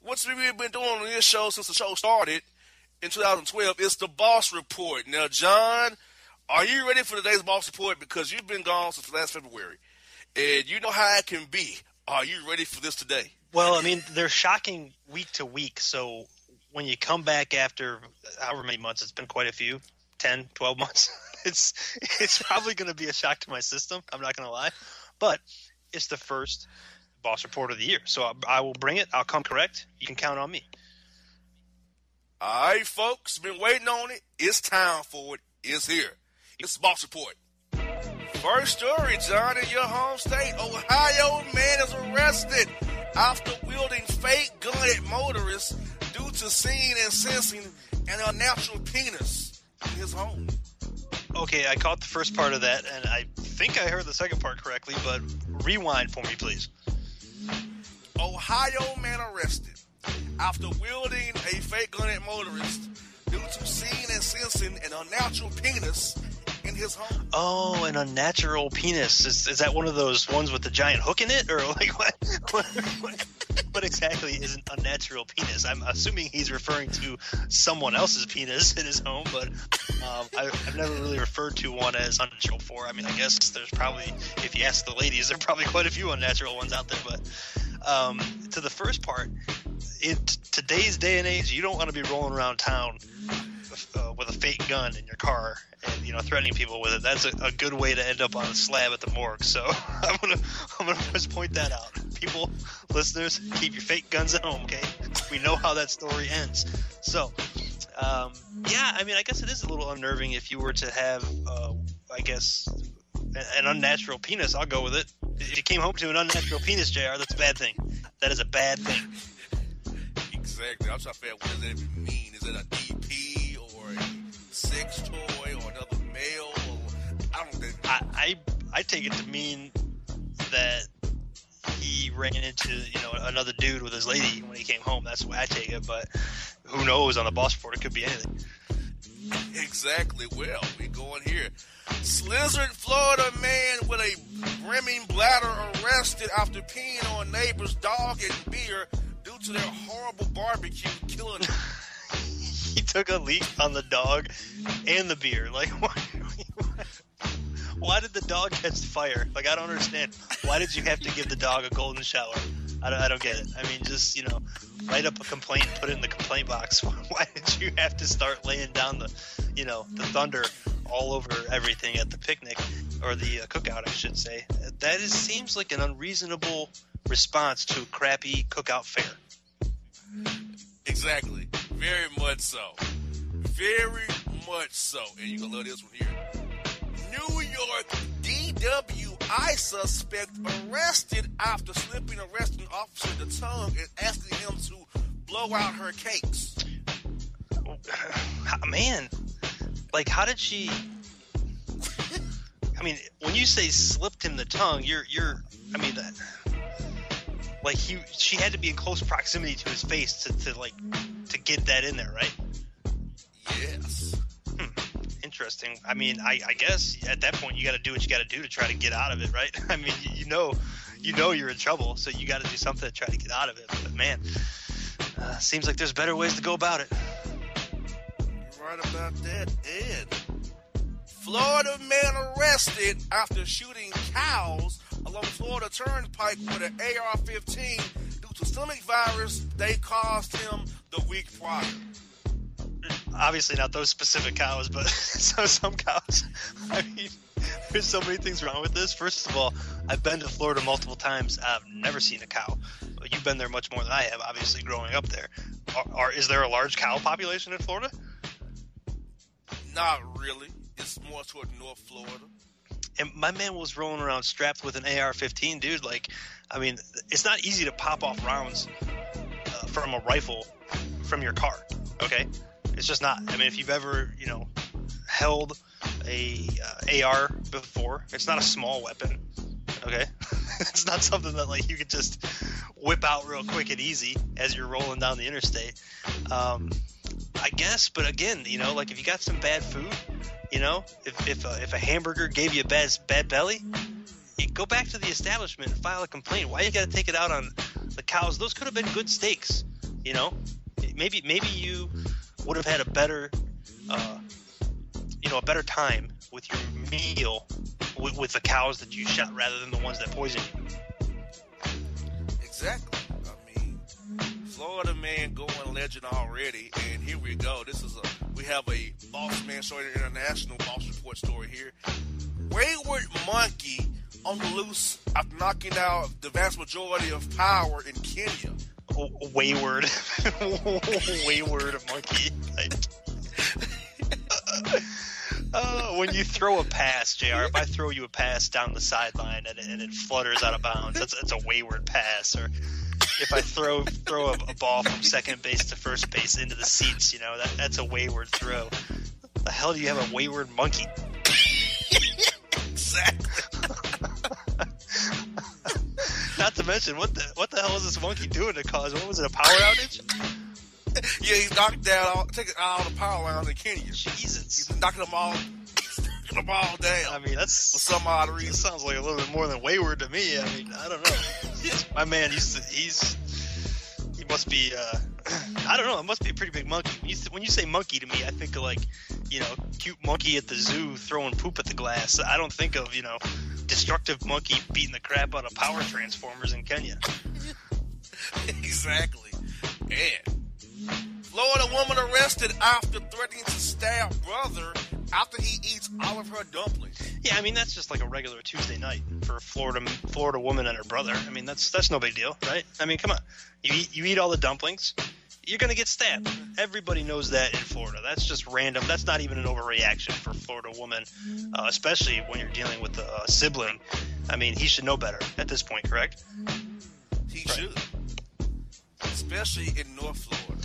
Speaker 1: what's we've been doing on this show since the show started in 2012 is the Boss Report. Now, John, are you ready for today's Boss Report? Because you've been gone since last February, and you know how it can be. Are you ready for this today?
Speaker 2: Well, I mean, they're shocking week to week. So when you come back after however many months, it's been quite a few 10, 12 months. (laughs) It's it's probably going to be a shock to my system. I'm not going to lie, but it's the first boss report of the year, so I, I will bring it. I'll come correct. You can count on me.
Speaker 1: All right, folks, been waiting on it. It's time for it. It's here. It's Boss Report. First story, John, in your home state, Ohio man is arrested after wielding fake gun at motorists due to seeing and sensing an unnatural penis in his home.
Speaker 2: Okay, I caught the first part of that, and I think I heard the second part correctly. But rewind for me, please.
Speaker 1: Ohio man arrested after wielding a fake gun at motorist due to seeing and sensing an unnatural penis in his home.
Speaker 2: Oh, an unnatural penis. Is, is that one of those ones with the giant hook in it, or like what? What, what, what exactly is an unnatural penis? I'm assuming he's referring to someone else's penis in his home, but um, I, I've never really referred to one as unnatural before. I mean, I guess there's probably, if you ask the ladies, there are probably quite a few unnatural ones out there. But um, to the first part, in today's day and age, you don't want to be rolling around town uh, with a fake gun in your car and you know threatening people with it. That's a, a good way to end up on a slab at the morgue. So (laughs) I'm gonna I'm gonna just point that out. People, listeners, keep your fake guns at home. Okay, we know how that story ends. So. Um, yeah, I mean, I guess it is a little unnerving if you were to have, uh, I guess, an, unnatural penis. I'll go with it. If you came home to an unnatural penis, Jr., that's a bad thing. That is a bad thing.
Speaker 1: Exactly. I'm trying to figure out what does that mean. Is it a a sex toy or another male? I don't think.
Speaker 2: I, I I take it to mean that he ran into you know another dude with his lady when he came home. That's the way I take it. But who knows? On the boss report, it could be anything.
Speaker 1: Exactly. Well, we going here. Slizzard, Florida man with a brimming bladder arrested after peeing on neighbor's dog and beer due to their horrible barbecue killing him. (laughs)
Speaker 2: He took a leak on the dog and the beer. Like (laughs) why? Why did the dog catch fire? Like I don't understand. Why did you have to give the dog a golden shower? I don't, I don't get it. I mean, just you know, write up a complaint, put it in the complaint box. (laughs) Why did you have to start laying down the, you know, the thunder all over everything at the picnic or the uh, cookout, I should say? That is seems like an unreasonable response to a crappy cookout fare.
Speaker 1: Exactly. Very much so. Very much so. And you're gonna love this one here. New York DWI suspect arrested after slipping arresting officer the tongue and asking him to blow out her cakes. (sighs)
Speaker 2: Ah, man, like how did she? I mean, when you say slipped him the tongue, you're you're. I mean that. Like he, she had to be in close proximity to his face to, to like to get that in there, right?
Speaker 1: Yes.
Speaker 2: Interesting. I mean, I, I guess at that point you got to do what you got to do to try to get out of it, right? (laughs) I mean, you, you know, you know you're in trouble, so you got to do something to try to get out of it. But man, Uh, seems like there's better ways to go about it.
Speaker 1: You're right about that. And Florida man arrested after shooting cows along Florida Turnpike with an AR-15 due to stomach virus they caused him the week prior.
Speaker 2: Obviously, not those specific cows, but (laughs) some, some cows. (laughs) I mean, there's so many things wrong with this. First of all, I've been to Florida multiple times. I've never seen a cow. You've been there much more than I have, obviously, growing up there. Are, are, is there a large cow population in Florida?
Speaker 1: Not really. It's more toward North Florida.
Speaker 2: And my man was rolling around strapped with an AR-15, dude. Like, I mean, it's not easy to pop off rounds uh, from a rifle from your car. Okay, it's just not. I mean, if you've ever, you know, held a uh, AR before, it's not a small weapon. Okay, (laughs) it's not something that like you could just whip out real quick and easy as you're rolling down the interstate. Um, I guess, but again, you know, like if you got some bad food, you know, if if a, if a hamburger gave you a bad bad belly, you go back to the establishment and file a complaint. Why you got to take it out on the cows? Those could have been good steaks, you know. Maybe maybe you would have had a better, uh, you know, a better time with your meal with, with the cows that you shot rather than the ones that poisoned you.
Speaker 1: Exactly. I mean, Florida man going legend already, and here we go. This is a we have a Boss Man Show International Boss Report story here. Wayward monkey on the loose after knocking out the vast majority of power in Kenya.
Speaker 2: Oh, wayward, (laughs) wayward monkey. Like, uh, when you throw a pass, Jr. If I throw you a pass down the sideline and, and it flutters out of bounds, that's, that's a wayward pass. Or if I throw throw a, a, ball from second base to first base into the seats, you know that that's a wayward throw. The hell do you have a wayward monkey? (laughs)
Speaker 1: exactly.
Speaker 2: Not to mention, what the what the hell is this monkey doing to cause? What was it? A power outage?
Speaker 1: yeah, he's knocked down, all, taking all the power lines in Kenya.
Speaker 2: Jesus,
Speaker 1: he's knocking them all, knocking them all down.
Speaker 2: I mean, that's
Speaker 1: for some odd reason.
Speaker 2: Sounds like a little bit more than wayward to me. I mean, I don't know. (laughs) My man he's he must be. uh (clears throat) I don't know. It must be a pretty big monkey. When you, when you say monkey to me, I think of like, you know, cute monkey at the zoo throwing poop at the glass. I don't think of you know, destructive monkey beating the crap out of power transformers in Kenya. (laughs)
Speaker 1: exactly. And Florida woman arrested after threatening to stab brother after he eats all of her dumplings.
Speaker 2: Yeah, I mean that's just like a regular Tuesday night for a Florida Florida woman and her brother. I mean that's that's no big deal, right? I mean, come on, you eat you eat all the dumplings, you're gonna get stabbed. Everybody knows that in Florida. That's just random. That's not even an overreaction for a Florida woman, uh, especially when you're dealing with a sibling. I mean, he should know better at this point, correct?
Speaker 1: He right. should, especially in North Florida.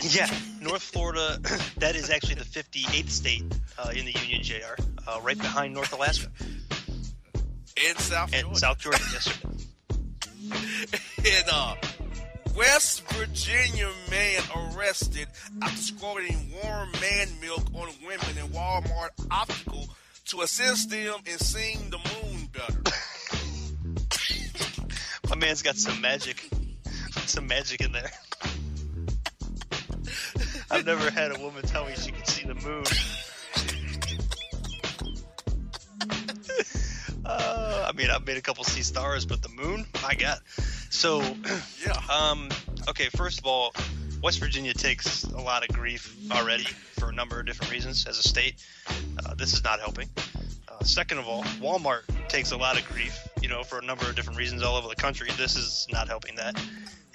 Speaker 2: Yeah, North Florida. (clears throat) that is actually the 58th state uh, in the Union, Jr. Uh, right behind North Alaska
Speaker 1: and South
Speaker 2: and
Speaker 1: Georgia.
Speaker 2: South Georgia, yes, sir. (laughs)
Speaker 1: and uh, West Virginia man arrested after squirting warm man milk on women in Walmart optical to assist them in seeing the moon better. (laughs)
Speaker 2: My man's got some magic, some magic in there. I've never had a woman tell me she could see the moon. (laughs) uh, I mean, I've made a couple sea stars, but the moon, my God. So, (clears throat)
Speaker 1: yeah.
Speaker 2: Um, okay, first of all, West Virginia takes a lot of grief already for a number of different reasons as a state. Uh, this is not helping. Uh, second of all, Walmart takes a lot of grief, you know, for a number of different reasons all over the country. This is not helping that.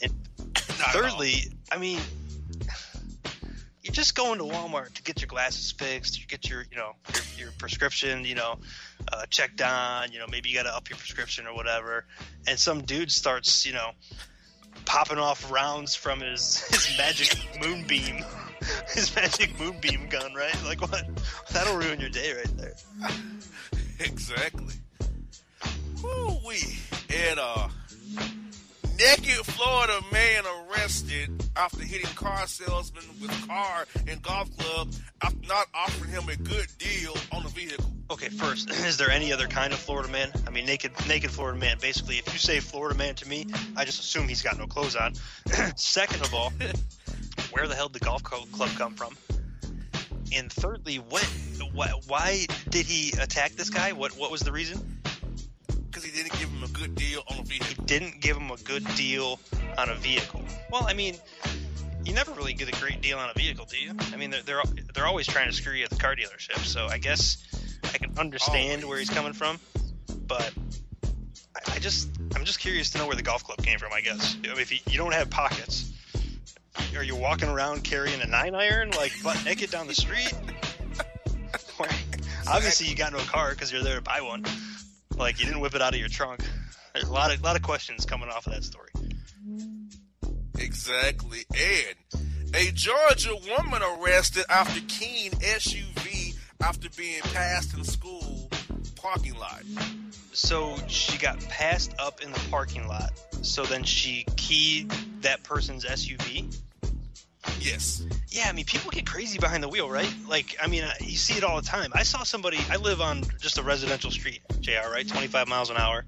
Speaker 2: And thirdly, I mean, you're just going to Walmart to get your glasses fixed, you get your, you know, your, your prescription, you know, uh, checked on, you know, maybe you got to up your prescription or whatever, and some dude starts, you know, popping off rounds from his (laughs) his magic moonbeam, (laughs) his magic moonbeam gun, right? Like what? That'll ruin your day right there. (laughs)
Speaker 1: exactly. Woo wee. And uh Naked Florida man arrested after hitting car salesman with car and golf club after not offering him a good deal on the vehicle.
Speaker 2: Okay, first, (clears throat) is there any other kind of Florida man? I mean, naked, naked Florida man. Basically, if you say Florida man to me, I just assume he's got no clothes on. (clears throat) Second of all, where the hell did the golf club come from? And thirdly, what, why, why did he attack this guy? What, what was the reason?
Speaker 1: Because he didn't give him a good deal on a vehicle.
Speaker 2: He didn't give him a good deal on a vehicle. Well, I mean, you never really get a great deal on a vehicle, do you? I mean, they're they're, they're always trying to screw you at the car dealership. So I guess I can understand where he's coming from, but I, I just I'm just curious to know where the golf club came from. I guess I mean, if you, you don't have pockets, are you walking around carrying a nine iron like butt naked down the street? (laughs) Obviously, you got no car because you're there to buy one. Like you didn't whip it out of your trunk. There's a lot of lot of questions coming off of that story.
Speaker 1: Exactly. And a Georgia woman arrested after keying SUV after being passed in school parking lot.
Speaker 2: So she got passed up in the parking lot. So then she keyed that person's SUV.
Speaker 1: Yes.
Speaker 2: Yeah, I mean, people get crazy behind the wheel, right? Like, I mean, you see it all the time. I saw somebody. I live on just a residential street, Jr. Right, 25 miles an hour.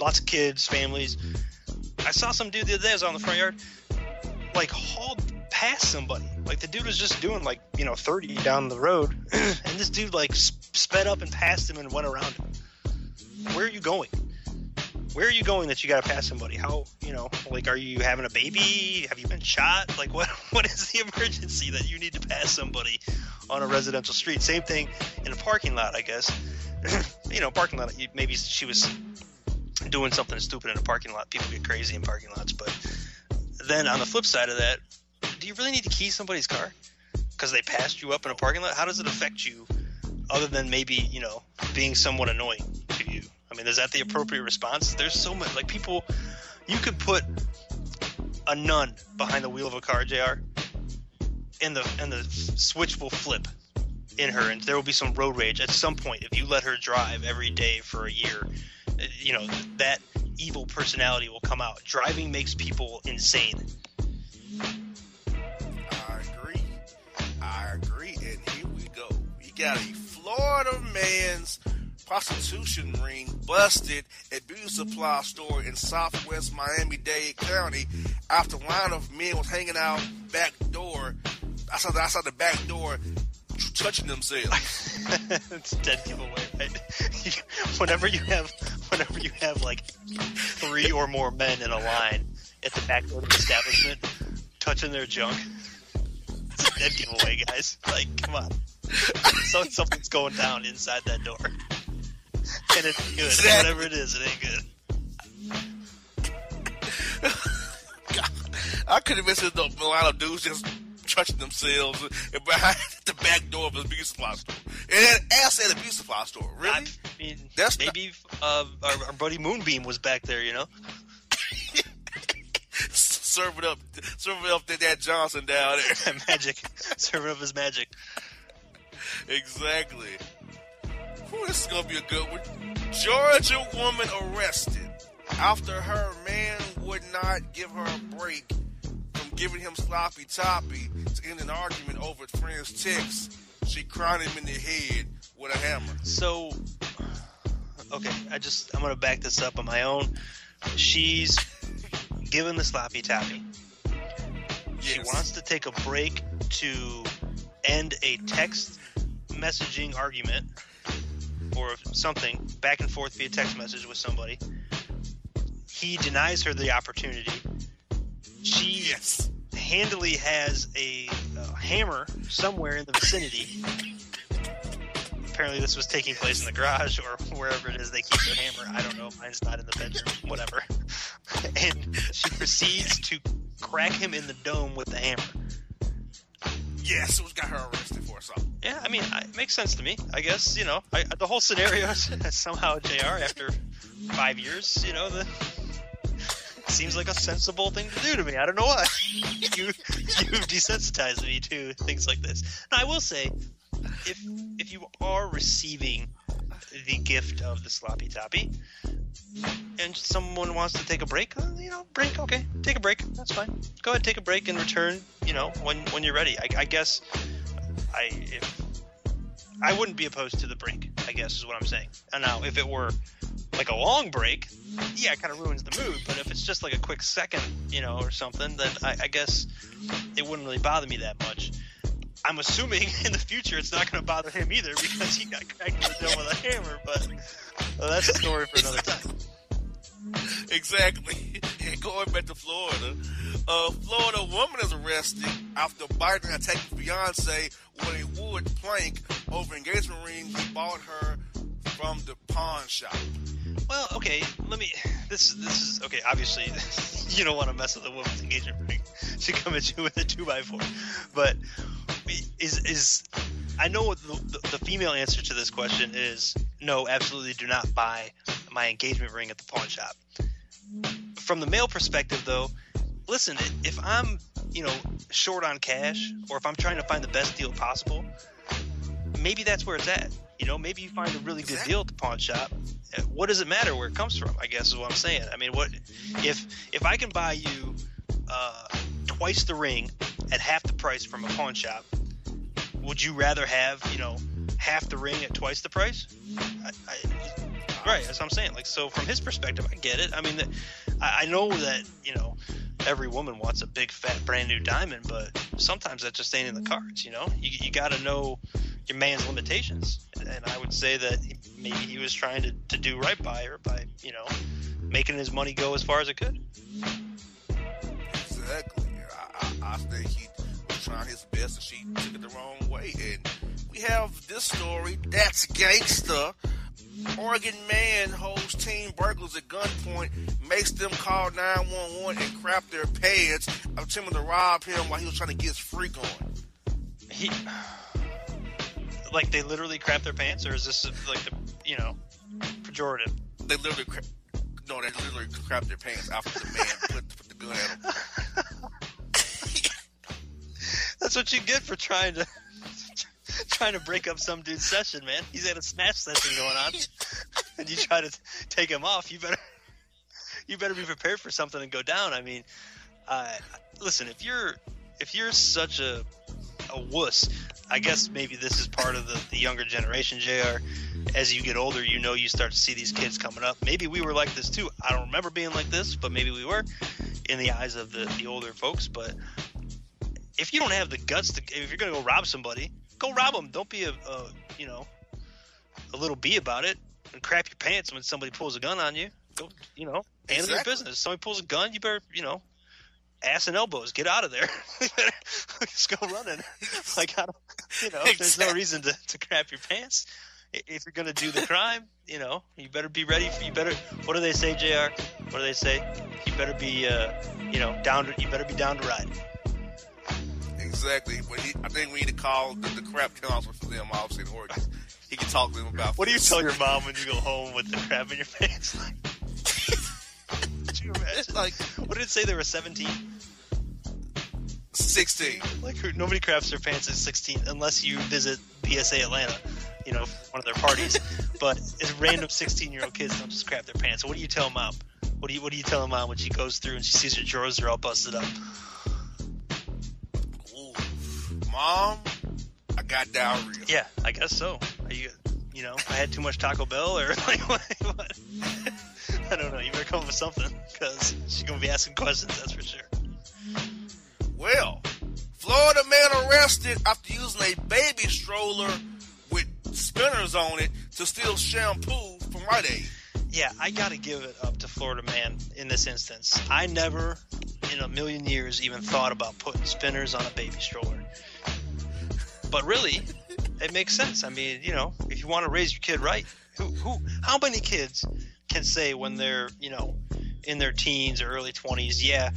Speaker 2: Lots of kids, families. I saw some dude the other day. I was on the front yard, like hauled past somebody. Like the dude was just doing like you know 30 down the road, (clears throat) and this dude like sped up and passed him and went around him. Where are you going? Where are you going that you got to pass somebody? How you know? Like, are you having a baby? Have you been shot? Like, what? (laughs) What is the emergency that you need to pass somebody on a residential street? Same thing in a parking lot, I guess. (clears throat) you know, parking lot. Maybe she was doing something stupid in a parking lot. People get crazy in parking lots, but then on the flip side of that, do you really need to key somebody's car because they passed you up in a parking lot? How does it affect you, other than maybe you know being somewhat annoying? I mean, is that the appropriate response? There's so much like people. You could put a nun behind the wheel of a car, Jr. And the and the switch will flip in her, and there will be some road rage at some point if you let her drive every day for a year. You know that evil personality will come out. Driving makes people insane.
Speaker 1: I agree. I agree. And here we go. We got a Florida man's prostitution ring busted at beauty supply store in southwest Miami-Dade County after line of men was hanging out back door. I saw the back door, touching themselves. (laughs)
Speaker 2: it's a dead giveaway, right? (laughs) Whenever you have, whenever you have like three or more men in a line at the back door of the establishment, touching their junk, it's a dead giveaway, guys. Like, come on. So something's going down inside that door, (laughs) and it's good.
Speaker 1: Exactly.
Speaker 2: Whatever it is, it ain't good. (laughs)
Speaker 1: I could have missed a lot of dudes just touching themselves behind (laughs) the back door of a beauty supply store. And then ass at a beauty supply store. Really?
Speaker 2: I mean,
Speaker 1: That's not-
Speaker 2: maybe uh, our, our buddy Moonbeam was back there, you know.
Speaker 1: serving up, serving up that, that Johnson down there.
Speaker 2: magic, serving up his magic.
Speaker 1: exactly. Whew, this is gonna be a good one. Georgia woman arrested after her man would not give her a break from giving him sloppy toppy to end an argument over friend's text. She crowned him in the head with a hammer.
Speaker 2: So, okay, I just I'm gonna back this up on my own. She's given the sloppy toppy. She wants to take a break to end a text messaging argument or something back and forth via text message with somebody. He denies her the opportunity. She
Speaker 1: Yes.
Speaker 2: handily has a, uh hammer somewhere in the vicinity. Apparently, this was taking place in the garage or wherever it is they keep their hammer. I don't know. Mine's not in the bedroom. Whatever. (laughs) and she proceeds to crack him in the dome with the hammer.
Speaker 1: It was got her arrested for something.
Speaker 2: Yeah, I mean, it makes sense to me. I guess you know, I, the whole scenario is (laughs) somehow Jr. After five years, you know, the seems like a sensible thing to do to me. I don't know why. (laughs) you you've desensitized me to things like this. Now, I will say, if if you are receiving the gift of the sloppy toppy, and someone wants to take a break, uh, you know, break, okay, take a break. That's fine. Go ahead, take a break and return. You know, when when you're ready. I, I guess I if I wouldn't be opposed to the break. I guess is what I'm saying. And now, if it were like a long break, yeah, it kind of ruins the mood. But if it's just like a quick second, you know, or something, then I, I guess it wouldn't really bother me that much. I'm assuming (laughs) in the future it's not going to bother him either because he got cracked in the dome with a hammer. But well, that's a story for another time.
Speaker 1: Exactly. (laughs) Going back to Florida, a Florida woman is arrested after biting and attacking fiance with a wood plank over engagement ring he bought her from the pawn shop.
Speaker 2: Well, okay, let me. This this is okay. Obviously, (laughs) you don't want to mess with a woman's engagement ring. (laughs) She come at you with a two by four, but is is I know the, the, the female answer to this question is no, absolutely do not buy my engagement ring at the pawn shop. From the male perspective, though, listen, if I'm you know short on cash or if I'm trying to find the best deal possible, maybe that's where it's at. You know, maybe you find a really good deal at the pawn shop. Uh, What does it matter where it comes from? I guess is what I'm saying. I mean, what if if I can buy you uh, twice the ring at half the price from a pawn shop? Would you rather have you know half the ring at twice the price? I, I, right, that's what I'm saying. Like, so from his perspective, I get it. I mean, the, I, I know that you know every woman wants a big fat brand new diamond, but sometimes that just ain't in the cards. You know, you you got to know your man's limitations, and I would say that maybe he was trying to, to do right by her by you know making his money go as far as it could.
Speaker 1: Exactly. I, I, I think he was trying his best and she took it the wrong way. And we have this story that's gangster. Oregon man holds teen burglars at gunpoint, makes them call 911 and crap their pants, attempting to rob him while he was trying to get his freak on.
Speaker 2: He like they literally crap their pants, or is this like the you know pejorative?
Speaker 1: They literally, cra- no, they literally crap their pants after the man (laughs) put, put the gun at him. (laughs)
Speaker 2: That's what you get for trying to (laughs) trying to break up some dude's session, man. He's had a smash session going on, (laughs) and you try to take him off. You better you better be prepared for something to go down. I mean, uh, listen, if you're if you're such a a wuss, I guess maybe this is part of the, the younger generation, Jr. As you get older, you know you start to see these kids coming up. Maybe we were like this too. I don't remember being like this, but maybe we were in the eyes of the, the older folks. But if you don't have the guts to, if you're gonna go rob somebody, go rob them. Don't be a, a you know a little bee about it and crap your pants when somebody pulls a gun on you. Go, you know, handle your business. Somebody pulls a gun, you better, you know, ass and elbows, get out of there. (laughs) Just go running. (laughs) Like I don't, you know, there's no reason to, to crap your pants. If you're gonna do the crime, you know, you better be ready. For, you better. What do they say, Jr? What do they say? You better be, uh, you know, down. To, you better be down to ride.
Speaker 1: Exactly. But he, I think we need to call the, the crap counselor for them, obviously, in Oregon. He can talk to them about
Speaker 2: What do you tell your mom when you go home with the crap in your pants? Could you imagine?
Speaker 1: Like
Speaker 2: What did it say? They were 17.
Speaker 1: 16.
Speaker 2: Like who, nobody craps their pants at 16 unless you visit PSA Atlanta, you know, one of their parties. (laughs) but it's random 16 year old kids don't just crap their pants. So what do you tell mom? What do you What do you tell mom when she goes through and she sees your drawers are all busted up?
Speaker 1: Mom, I got diarrhea.
Speaker 2: Yeah, I guess so. Are you You know, I had too much Taco Bell or (laughs) like what? what? (laughs) I don't know. You better come up with something because she's gonna be asking questions. That's for sure.
Speaker 1: Well, Florida man arrested after using a baby stroller with spinners on it to steal shampoo from Rite Aid.
Speaker 2: Yeah, I got to give it up to Florida man in this instance. I never, in a million years, even thought about putting spinners on a baby stroller. But really, it makes sense. I mean, you know, if you want to raise your kid right, who, who, how many kids can say when they're, you know, in their teens or early twenties, yeah,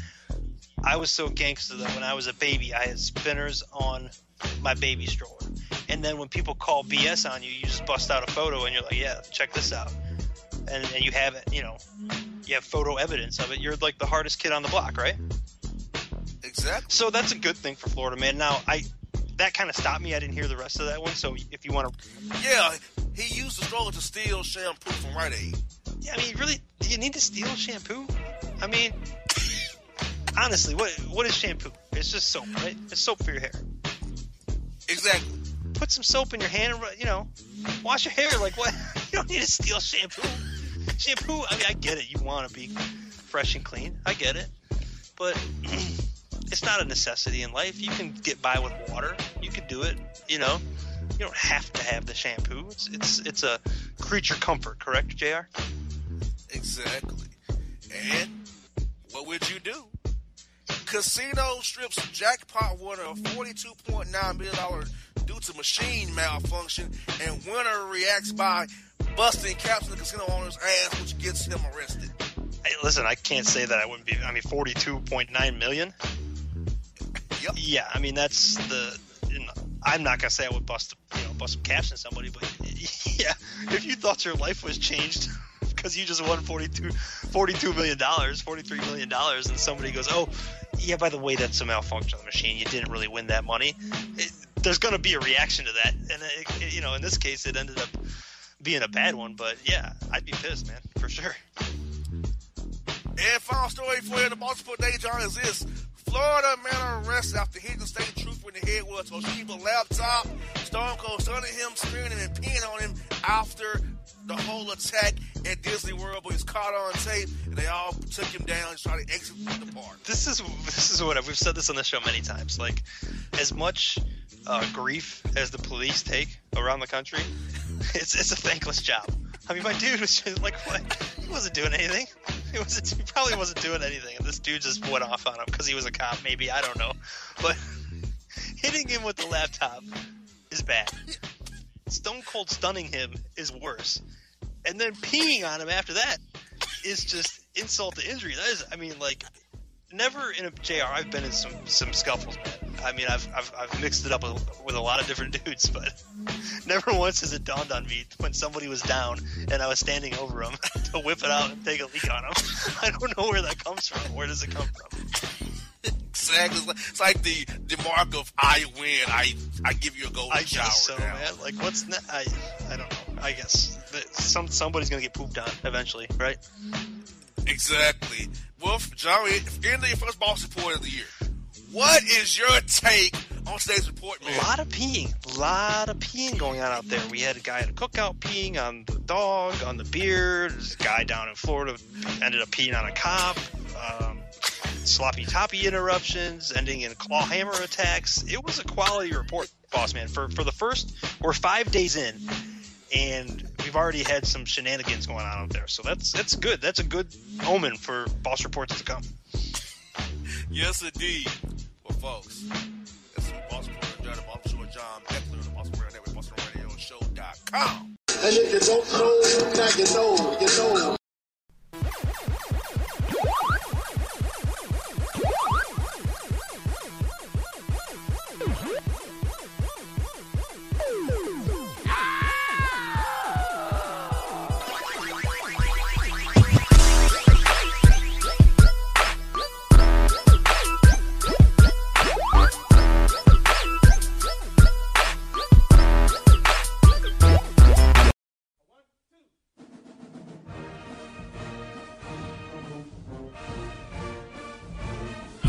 Speaker 2: I was so gangster that when I was a baby, I had spinners on my baby stroller. And then when people call BS on you, you just bust out a photo and you're like, yeah, check this out and, and you have it, you know, you have photo evidence of it. You're like the hardest kid on the block, right?
Speaker 1: Exactly.
Speaker 2: So that's a good thing for Florida, man. Now, I that kind of stopped me. I didn't hear the rest of that one. So if you want to,
Speaker 1: Yeah, he used the stroller to steal shampoo from Rite Aid.
Speaker 2: yeah, I mean, really, do you need to steal shampoo? I mean, honestly, what what is shampoo? It's just soap, right? It's soap for your hair.
Speaker 1: Exactly.
Speaker 2: put some soap in your hand and you know, wash your hair. Like what? (laughs) You don't need to steal shampoo. Shampoo. I mean, I get it. You want to be fresh and clean. I get it, but (clears throat) it's not a necessity in life. You can get by with water. You can do it. You know, you don't have to have the shampoo. It's it's it's a creature comfort, correct, Jr.
Speaker 1: Exactly. And what would you do? Casino strips jackpot winner of $42.9 million due to machine malfunction, and winner reacts by busting caps in the casino owner's ass, which gets him arrested.
Speaker 2: Hey, listen, I can't say that I wouldn't be. I mean, forty-two point nine million.
Speaker 1: Yep.
Speaker 2: Yeah, I mean that's the. You know, I'm not gonna say I would bust, you know, bust some caps in somebody, but (laughs) yeah, if you thought your life was changed (laughs) because you just won 42, 42 million dollars, 43 million dollars, and somebody goes, oh, yeah, by the way, that's a malfunction of the machine. You didn't really win that money. It, there's gonna be a reaction to that, and it, it, you know, in this case, it ended up being a bad one. But yeah, I'd be pissed, man, for sure.
Speaker 1: And final story for you the multiple Day, John, is this. Florida man arrested after hitting the state trooper in the head with a Toshiba laptop. Stone Cold stunning him, him, and peeing on him after the whole attack at Disney World, but he's caught on tape, and they all took him down and tried to exit from the park.
Speaker 2: This is this is what we've said this on the show many times. Like, as much uh, grief as the police take around the country, (laughs) it's it's a thankless job. I mean, my dude was just like, what? He wasn't doing anything. (laughs) He wasn't. He probably wasn't doing anything, and this dude just went off on him because he was a cop. Maybe I don't know, (laughs) but hitting him with the laptop is bad. Stone Cold stunning him is worse, and then peeing on him after that is just insult to injury. That is, I mean, like never in a JR. I've been in some some scuffles, man. I mean, I've I've, I've mixed it up with, with a lot of different (laughs) dudes, but (laughs) never once has it dawned on me when somebody was down and I was standing over him (laughs) to whip it out and take a leak on him. I don't know where that comes from. Where does it come from?
Speaker 1: Exactly. It's like, the the mark of I win. I I give you a golden
Speaker 2: I
Speaker 1: shower.
Speaker 2: so,
Speaker 1: now.
Speaker 2: man. Like, what's ne- I I don't know. I guess some somebody's gonna get pooped on eventually, right?
Speaker 1: Exactly. Wolf, Johnny, into your first boss report of the year. What is your take on today's report, man?
Speaker 2: A lot of peeing, a lot of peeing going on out there. We had a guy at a cookout peeing on the dog, on the beer. There's a guy down in Florida ended up peeing on a cop. Um, sloppy toppy interruptions, ending in claw hammer attacks. It was a quality report, boss man. For for the first, we're five days in, and we've already had some shenanigans going on out there. So that's that's good. That's a good omen for boss reports to come.
Speaker 1: Yes, indeed. Folks, this is Boss Report, John, Beckler, the Report Network, BossmanRadioShow.com.
Speaker 7: And if you don't know, now you know, you know.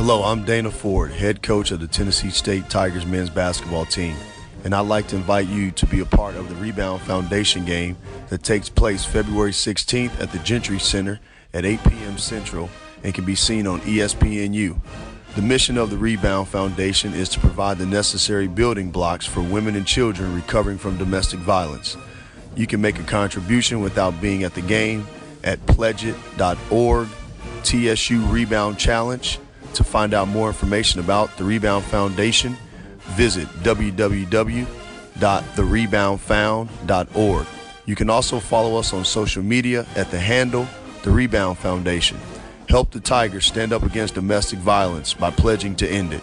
Speaker 4: Hello, I'm Dana Ford, head coach of the Tennessee State Tigers men's basketball team, and I'd like to invite you to be a part of the Rebound Foundation game that takes place February 16th at the Gentry Center at 8 p.m. Central and can be seen on ESPNU. The mission of the Rebound Foundation is to provide the necessary building blocks for women and children recovering from domestic violence. You can make a contribution without being at the game at pledgeit.org, TSU Rebound Challenge. To find out more information about the Rebound Foundation, visit www.thereboundfound.org. You can also follow us on social media at the handle The Rebound Foundation. Help the Tigers stand up against domestic violence by pledging to end it.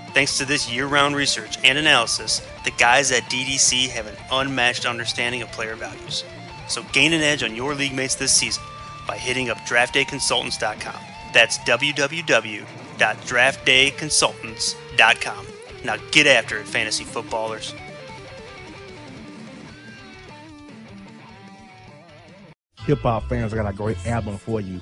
Speaker 2: Thanks to this year round research and analysis, the guys at DDC have an unmatched understanding of player values. So gain an edge on your league mates this season by hitting up draftdayconsultants.com. That's www.draftdayconsultants.com. Now get after it, fantasy footballers.
Speaker 1: Hip hop fans, I got a great album for you.